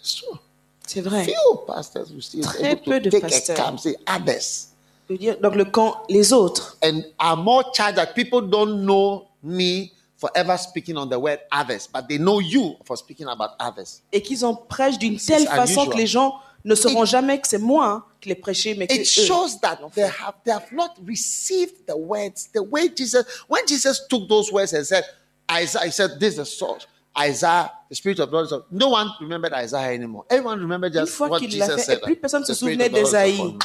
It's true. C'est vrai. Few pastors will still Très able peu de a pasteurs. camp, say others, Je veux dire, Donc le camp, les autres. and are more charged that people don't know me for ever speaking on the word others, but they know you for speaking about others. Et qu'ils en prêchent d'une telle façon unusual. que les gens ne sauront It- jamais que c'est moi hein, qui l'ai prêché, mais que It eux. shows that they have they have not received the words. The way Jesus when Jesus took those words and said Isaiah he said this is the source. Isaiah the spirit of the Lord is no one remembered Isaiah anymore. Everyone remembered just what Jesus said. plus personne se souvenait of the d'Esaïe. upon me.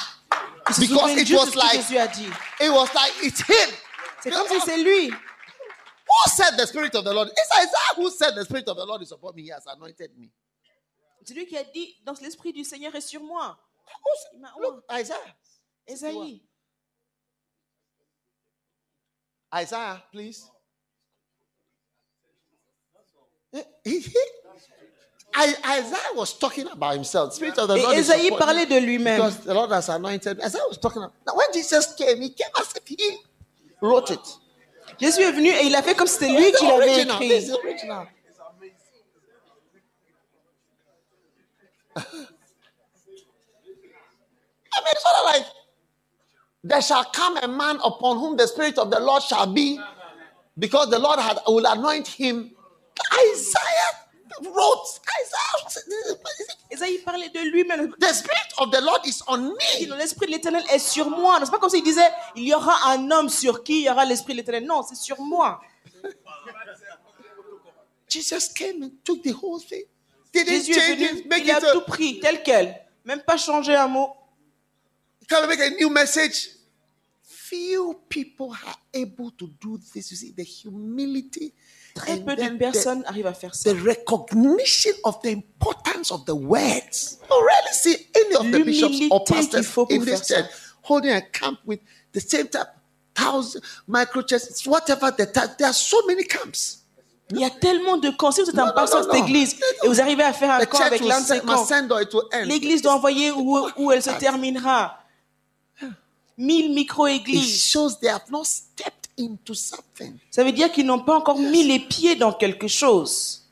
Ils se Because it was de ce que like- Jésus a dit. it was like it's him. C'est comme si c'est lui. who said the spirit of the Lord? It's Isaiah who said the spirit of the Lord is upon me. He has anointed me C'est lui qui a dit dans l'esprit du Seigneur est sur moi. Il look Isaiah Esaïe. Isaiah please he- I, Isaiah was talking about himself. Spirit of the Lord Esaïe parlait de lui-même. Because the Lord has anointed. Isaiah was talking about. Now, when Jesus came, he came as if he wrote it. Jésus est venu et il a fait comme si c'était lui qui l'avait écrit. the original. I mean, it's sort of like there shall come a man upon whom the spirit of the Lord shall be, because the Lord had will anoint him. Isaiah wrote. Isaiah. Esaïe parlait de lui-même. The spirit of the Lord is on Il dit, me. L'esprit de l'éternel est sur moi. C'est pas comme s'il disait il y aura un homme sur qui il y aura l'esprit de l'éternel. Non, c'est sur moi. Jesus came and took the whole thing. Jésus est venu, make il it a a, tout pris tel quel. Même pas changer un mot. come and make a new message. Few people are able to do this. You see, the humility Très and peu de personnes arrivent à faire ça. the, the recognition of the importance of the words. You rarely see any of the bishops or pastors in this church holding a camp with the same type, thousand micro churches, whatever the type. There are so many camps. Il y a tellement de camps. Si vous êtes un pasteur de cette église et vous arrivez à faire un camp avec l'un de ces camps, l'église doit envoyer où, où elle se terminera. Mille micro-églises. shows they have not stepped into something. Ça veut dire qu'ils n'ont pas encore mis les pieds dans quelque chose.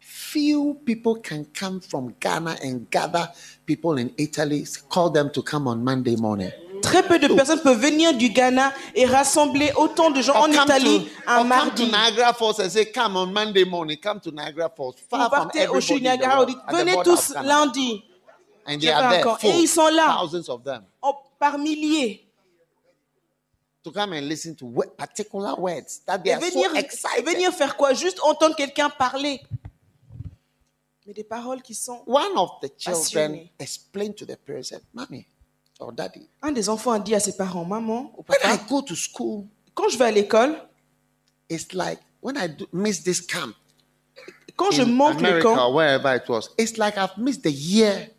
Few people can come from Ghana and gather people in Italy, call them to come on Monday morning. Très peu de personnes peuvent venir du Ghana et rassembler autant de gens en Or come, Italie to, un or come to mardi. Niagara Falls and say, Come on Monday morning, come to Niagara Falls. Vous Far from partez au Chou in the Niagara, vous world, dites venez tous lundi, And they are there, full, Et ils sont là. thousands of them, en- par milliers. to come and listen to particular words that they Et are venir, so excited. venir faire quoi? Juste entendre quelqu'un parler. Mais des paroles qui sont... One of the children explained to the parents, said, Mommy or Daddy, Un des enfants a dit à ses parents, maman, ou when I papa, go to school, quand je vais à l'école, it's like when I do, miss this camp, quand je manque le America camp, or wherever it was, it's like I've missed the year.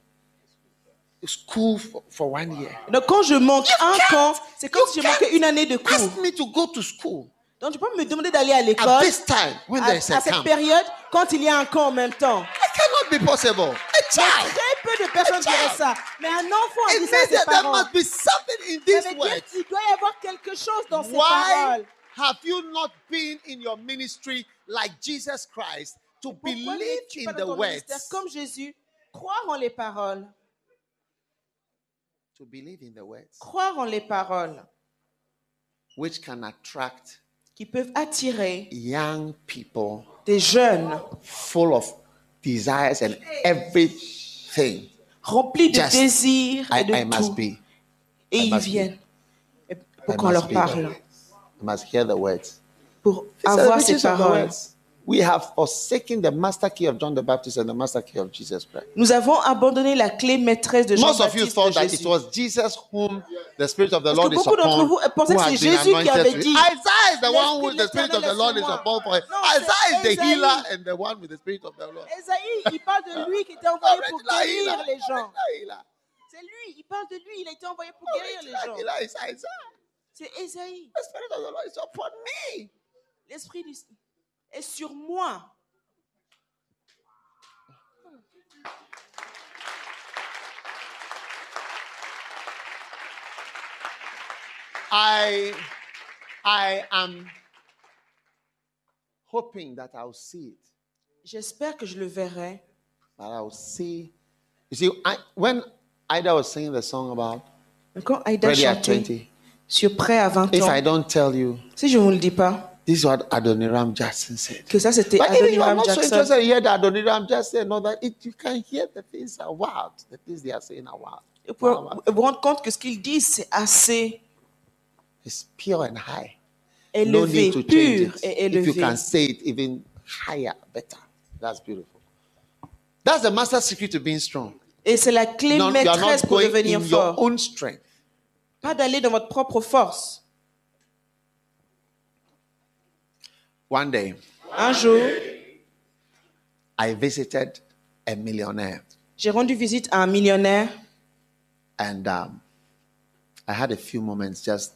school for, for one year. Donc quand je manque un can't- camp, c'est comme you si j'ai manqué can't une année de cours. Ask me to go to school Donc tu peux me demander d'aller à at l'école this time when à, there is a à cette camp. période quand il y a un camp en même temps. It cannot be possible. A Mais child. Très peu de personnes diraient ça. Mais un enfant a It dit ça à means ses that there parents. must be something in Ça these veut dire words. qu'il doit y avoir quelque chose dans ces Why paroles. have you not been in your ministry like Jesus Christ to Pourquoi believe n'es-tu pas in dans the ton ministère words? comme Jésus Croire en les paroles. To believe in the words, Croire en les paroles which can attract qui peuvent attirer young people des jeunes full of desires and everything. remplis de désirs et I, de I must tout. be. Et I ils be. viennent et pour I qu'on leur be parle. I must hear the words. pour avoir ces paroles. We have forsaken the master key of John the Baptist and the master key of Jesus Christ. Nous avons abandonné la clé maîtresse de Most of you thought that it was Jesus whom the Spirit of the Lord is beaucoup d'entre upon, vous pensaient que c'est Jésus qui avait dit, Isaiah is the one L'Esprit who de the Spirit of the Lord is upon for. Isaiah is the healer and the one with the Spirit of the Lord. Esaïe, il parle de lui qui était envoyé pour Original guérir les gens. C'est lui, il parle de lui, il a été envoyé pour guérir les gens. C'est Esaïe. The Spirit of the Lord is upon me. L'Esprit du- est sur moi. I, I am hoping that I'll see it. J'espère que je le verrai. That I'll see. You see, I, when Ida was singing the song about Quand Aïda Ready at chantait 20, sur prêt à 20 if ans, I don't tell you, si je ne vous le dis pas, this is what Adoniram Jackson said. que ça c'était But even if you are Adoniram not so interested in hear that Adoniram Jackson, know that it, you can hear the things are wild. The things they are saying are wild. Vous pouvez Wow, wow. vous rendre compte que ce qu'ils disent, c'est assez It's pure and high. No need to change it. et If you can say it even higher, better. That's beautiful. That's the master secret to being strong. Et c'est la clé No, you are maîtresse not pour going devenir in your fort. own strength. Pas d'aller dans votre propre force. One day, Un jour, I visited a millionaire, j'ai rendu visite à un millionnaire and um, I had a few moments just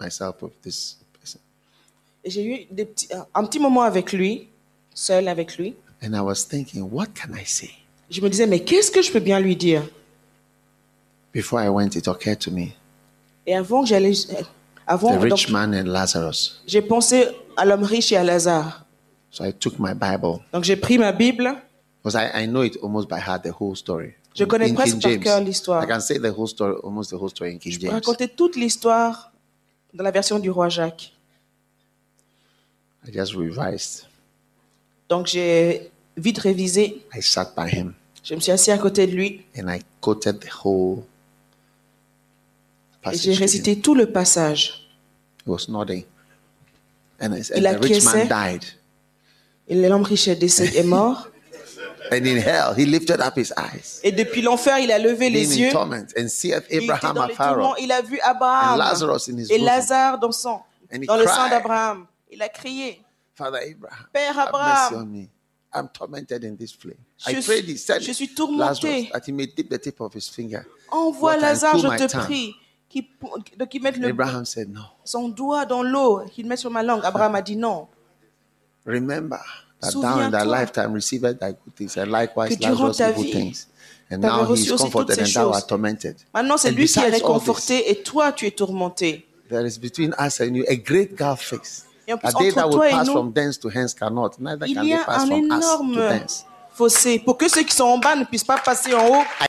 myself with this person, et j'ai eu des petits- un petit moment avec lui, seul avec lui. and I was thinking, what can I say? Je me disais, mais qu'est-ce que je peux bien lui dire? Before I went, it occurred to me Et avant que j'allais. Avant, the donc, rich man and Lazarus. j'ai pensé à l'homme riche et à Lazare. So I took my Bible Donc j'ai pris ma Bible. because I, I know it almost by heart, the whole story. Je connais In presque King par cœur l'histoire. I can say the whole story, almost the whole story in King Je peux James. raconter toute l'histoire dans la version du roi Jacques. I just revised. Donc j'ai vite révisé. I sat by him Je me suis assis à côté de lui and I quoted the whole passage. j'ai récité tout le passage. He was nodding. And, Il the rich man died. Et l'homme riche est mort. And in hell, he lifted up his eyes, Et depuis l'enfer, il a levé les in yeux. torment, and seeth Il était Abraham tourments. off. Il a vu Abraham And Lazarus in his et. Lazare dans, son, And dans le cried. d'Abraham. Il a crié. Father Abraham, Père Abraham. I'm tormented in this flame. Je I said, je suis tourmenté. Lazarus, that he may dip the tip of his finger. Envoie Lazare, je te prie, qui, donc qu'il mette le, Abraham said, No. son doigt dans l'eau, qu'il mette sur ma langue. Abraham a dit non. Remember that thou in thy lifetime received thy good things, and likewise Lazarus evil things. And now he is comforted, and thou art tormented. Maintenant, c'est lui qui est réconforté et toi, tu es tourmenté. There is between us and you a great gulf fixed. En plus, That will pass nous, from thence to hence cannot, neither Il can they a pass un from us to énorme thence. fossé pour que ceux qui sont en bas ne puissent pas passer en haut